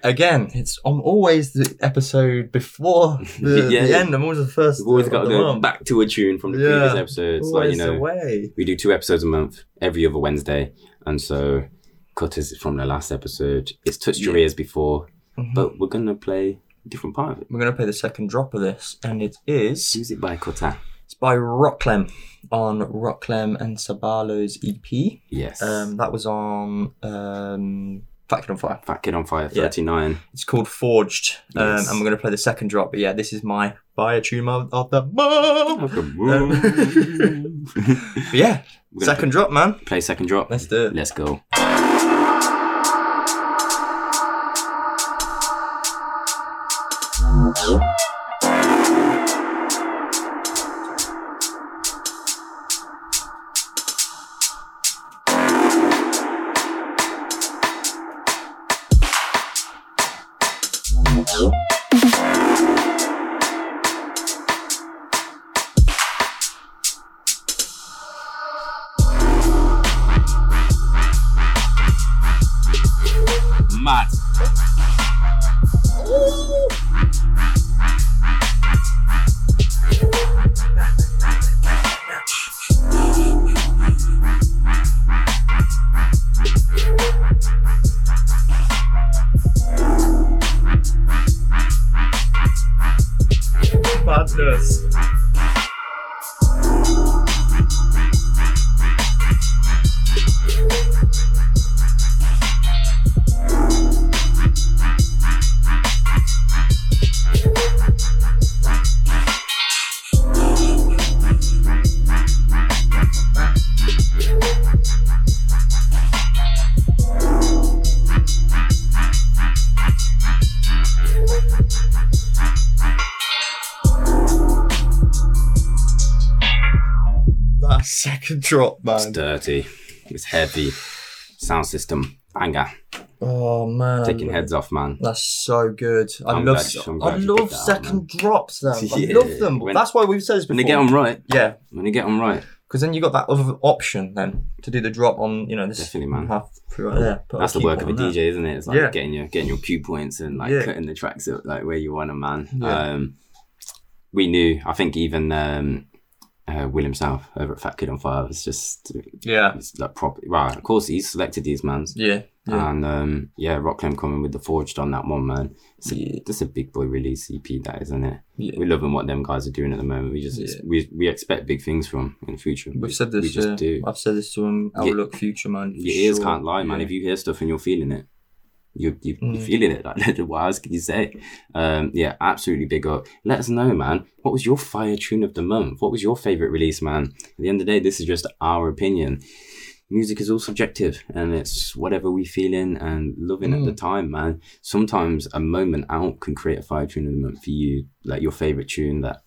Again, it's I'm always the episode before the, Yeah. the end. I'm always the first. We've always got to the go month. back to a tune from the Yeah. previous episodes. Like, you know, way. we do two episodes a month every other Wednesday. And so, Kota's from the last episode. It's touched your ears before, Mhm. but we're going to play different part of it. We're gonna play the second drop of this, and it is Music by Kota. it's by Rocklem on Rocklem and Sabalo's EP. Yes. Um, that was on um, Fat Kid on Fire. Fat Kid on Fire Yeah. 39. It's called Forged, um, Yes. and we're gonna play the second drop. But yeah, this is my fire tune of, of the month. Yeah, second drop, man. play second drop. Let's do it. Let's go. It's dirty. It's heavy. Sound system. Banger. Oh man, Taking heads off, man. That's so good. I I'm love, glad- you love picked that up, second drops. Them, I love them. When- That's why we've said this before. When they get them right. yeah, When they get them right. because then you got that other option then to do the drop on, you know, this Definitely, man. half right there. That's the work of a DJ, isn't it? It's like Yeah. getting your getting your cue points and like Yeah. cutting the tracks up like where you want them, man. Yeah. Um, we knew. I think even um, uh, uh, William South over at Fat Kid on Fire. It's just Yeah. it's like proper right. Of course, he's selected these mans. Yeah. Yeah. And um, yeah, Rockland coming with the Forged on that one, man. It's a, Yeah. That's a big boy release EP, that isn't it? Yeah. We're loving what them guys are doing at the moment. We just Yeah. we we expect big things from in the future. We've said this. We just yeah. do. I've said this to him. Yeah. Outlook future, man. Your ears sure. can't lie, man. Yeah. If you hear stuff and you're feeling it, you you Mm. you're feeling it. Like, what else can you say? Um, yeah, absolutely big up. Let us know, man. What was your fire tune of the month? What was your favorite release, man? At the end of the day, this is just our opinion. Music is all subjective, and it's whatever we feeling and loving at the Mm. time, man. Sometimes a moment out can create a fire tune of the month for you, like your favorite tune that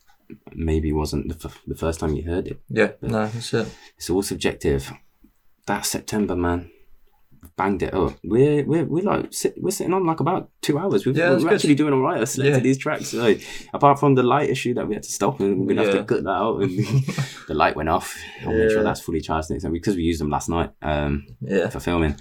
maybe wasn't the, f- the first time you heard it. Yeah. No, that's it. It's all subjective. That September, man, banged it up. We're we're we're like sit, we're sitting on like about two hours. We've, yeah, we're actually doing all right. I selected Yeah. these tracks. So, apart from the light issue that we had to stop, and we're gonna have to cut that out. And the light went off. I'll make sure that's fully charged next time because we used them last night um, Yeah. for filming.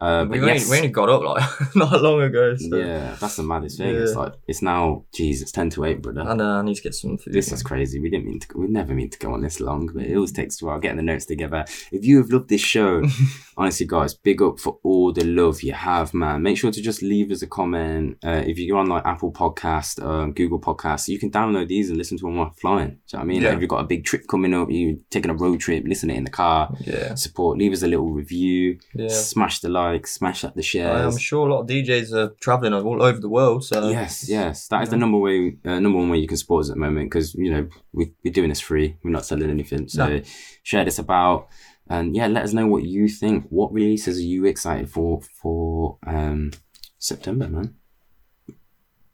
Uh, We but only, we only got up like not long ago. So. yeah, that's the maddest thing. It's like it's now, geez, it's ten to eight, brother. I know. I need to get some food. This is crazy. We didn't mean to. We never mean to go on this long, but it always takes a while getting the notes together. If you have loved this show, honestly, guys, big up for all the love you have, man. Make sure to just leave us a comment. Uh, if you're on like Apple Podcast, um, Google Podcast, you can download these and listen to them while flying. Do you know what I mean? Like, if you've got a big trip coming up, you taking a road trip, listen it in the car. Yeah. Support. Leave us a little review. Yeah. Smash the like. Like smash up the shares. I'm sure a lot of DJs are traveling all over the world. So Yes, yes, that is the number way, uh, number one way you can support us at the moment because you know we, we're doing this free. We're not selling anything, so No. share this about and yeah, let us know what you think. What releases are you excited for for um September, man?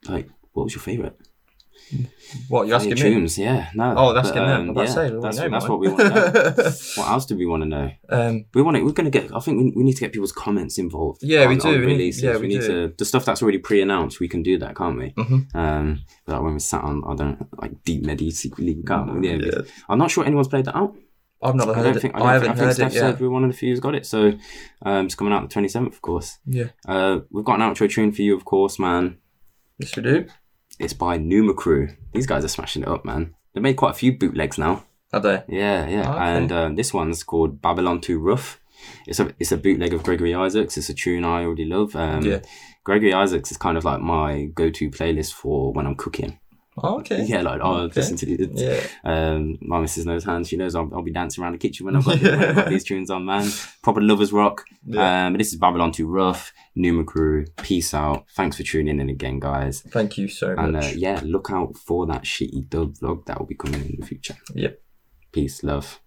Like, what was your favorite? What you asking me? Yeah, no. Oh, that's but, getting um, to yeah, say, that's, know that's what we want to know. what else do we want to know? Um, We want it. We're gonna get. I think we, we need to get people's comments involved. Yeah, we do, on we need- yeah, we, we need do. to the stuff that's already pre-announced. We can do that, can't we? Mhm. Um, but like when we sat on, I don't like deep medi secretly. we Can't. Yeah, Yeah. I'm not sure anyone's played that out. I've I heard don't it. think. I, I, don't haven't think, I think heard Steph it said we're one of the few who's got it. So um, it's coming out the 27th, of course. Yeah. Uh, we've got an outro tune for you, of course, man. Yes, we do. It's by Numa Crew. These guys are smashing it up, man. They made quite a few bootlegs now. Are they? Yeah, yeah. Oh, okay. And um, this one's called Babylon Too Rough. It's a it's a bootleg of Gregory Isaacs. It's a tune I already love. Um, Yeah. Gregory Isaacs is kind of like my go-to playlist for when I'm cooking. Oh, okay. Yeah, like oh, Okay. listen to the, Yeah. um, my missus knows hands. She knows I'll, I'll be dancing around the kitchen when I've got, I've got these tunes on, man. Proper lovers rock. Yeah. Um, but this is Babylon Too Rough. Numa Crew. Peace out. Thanks for tuning in again, guys. Thank you so much. And uh, yeah, look out for that shitty dub vlog that will be coming in the future. Yep. Peace, love.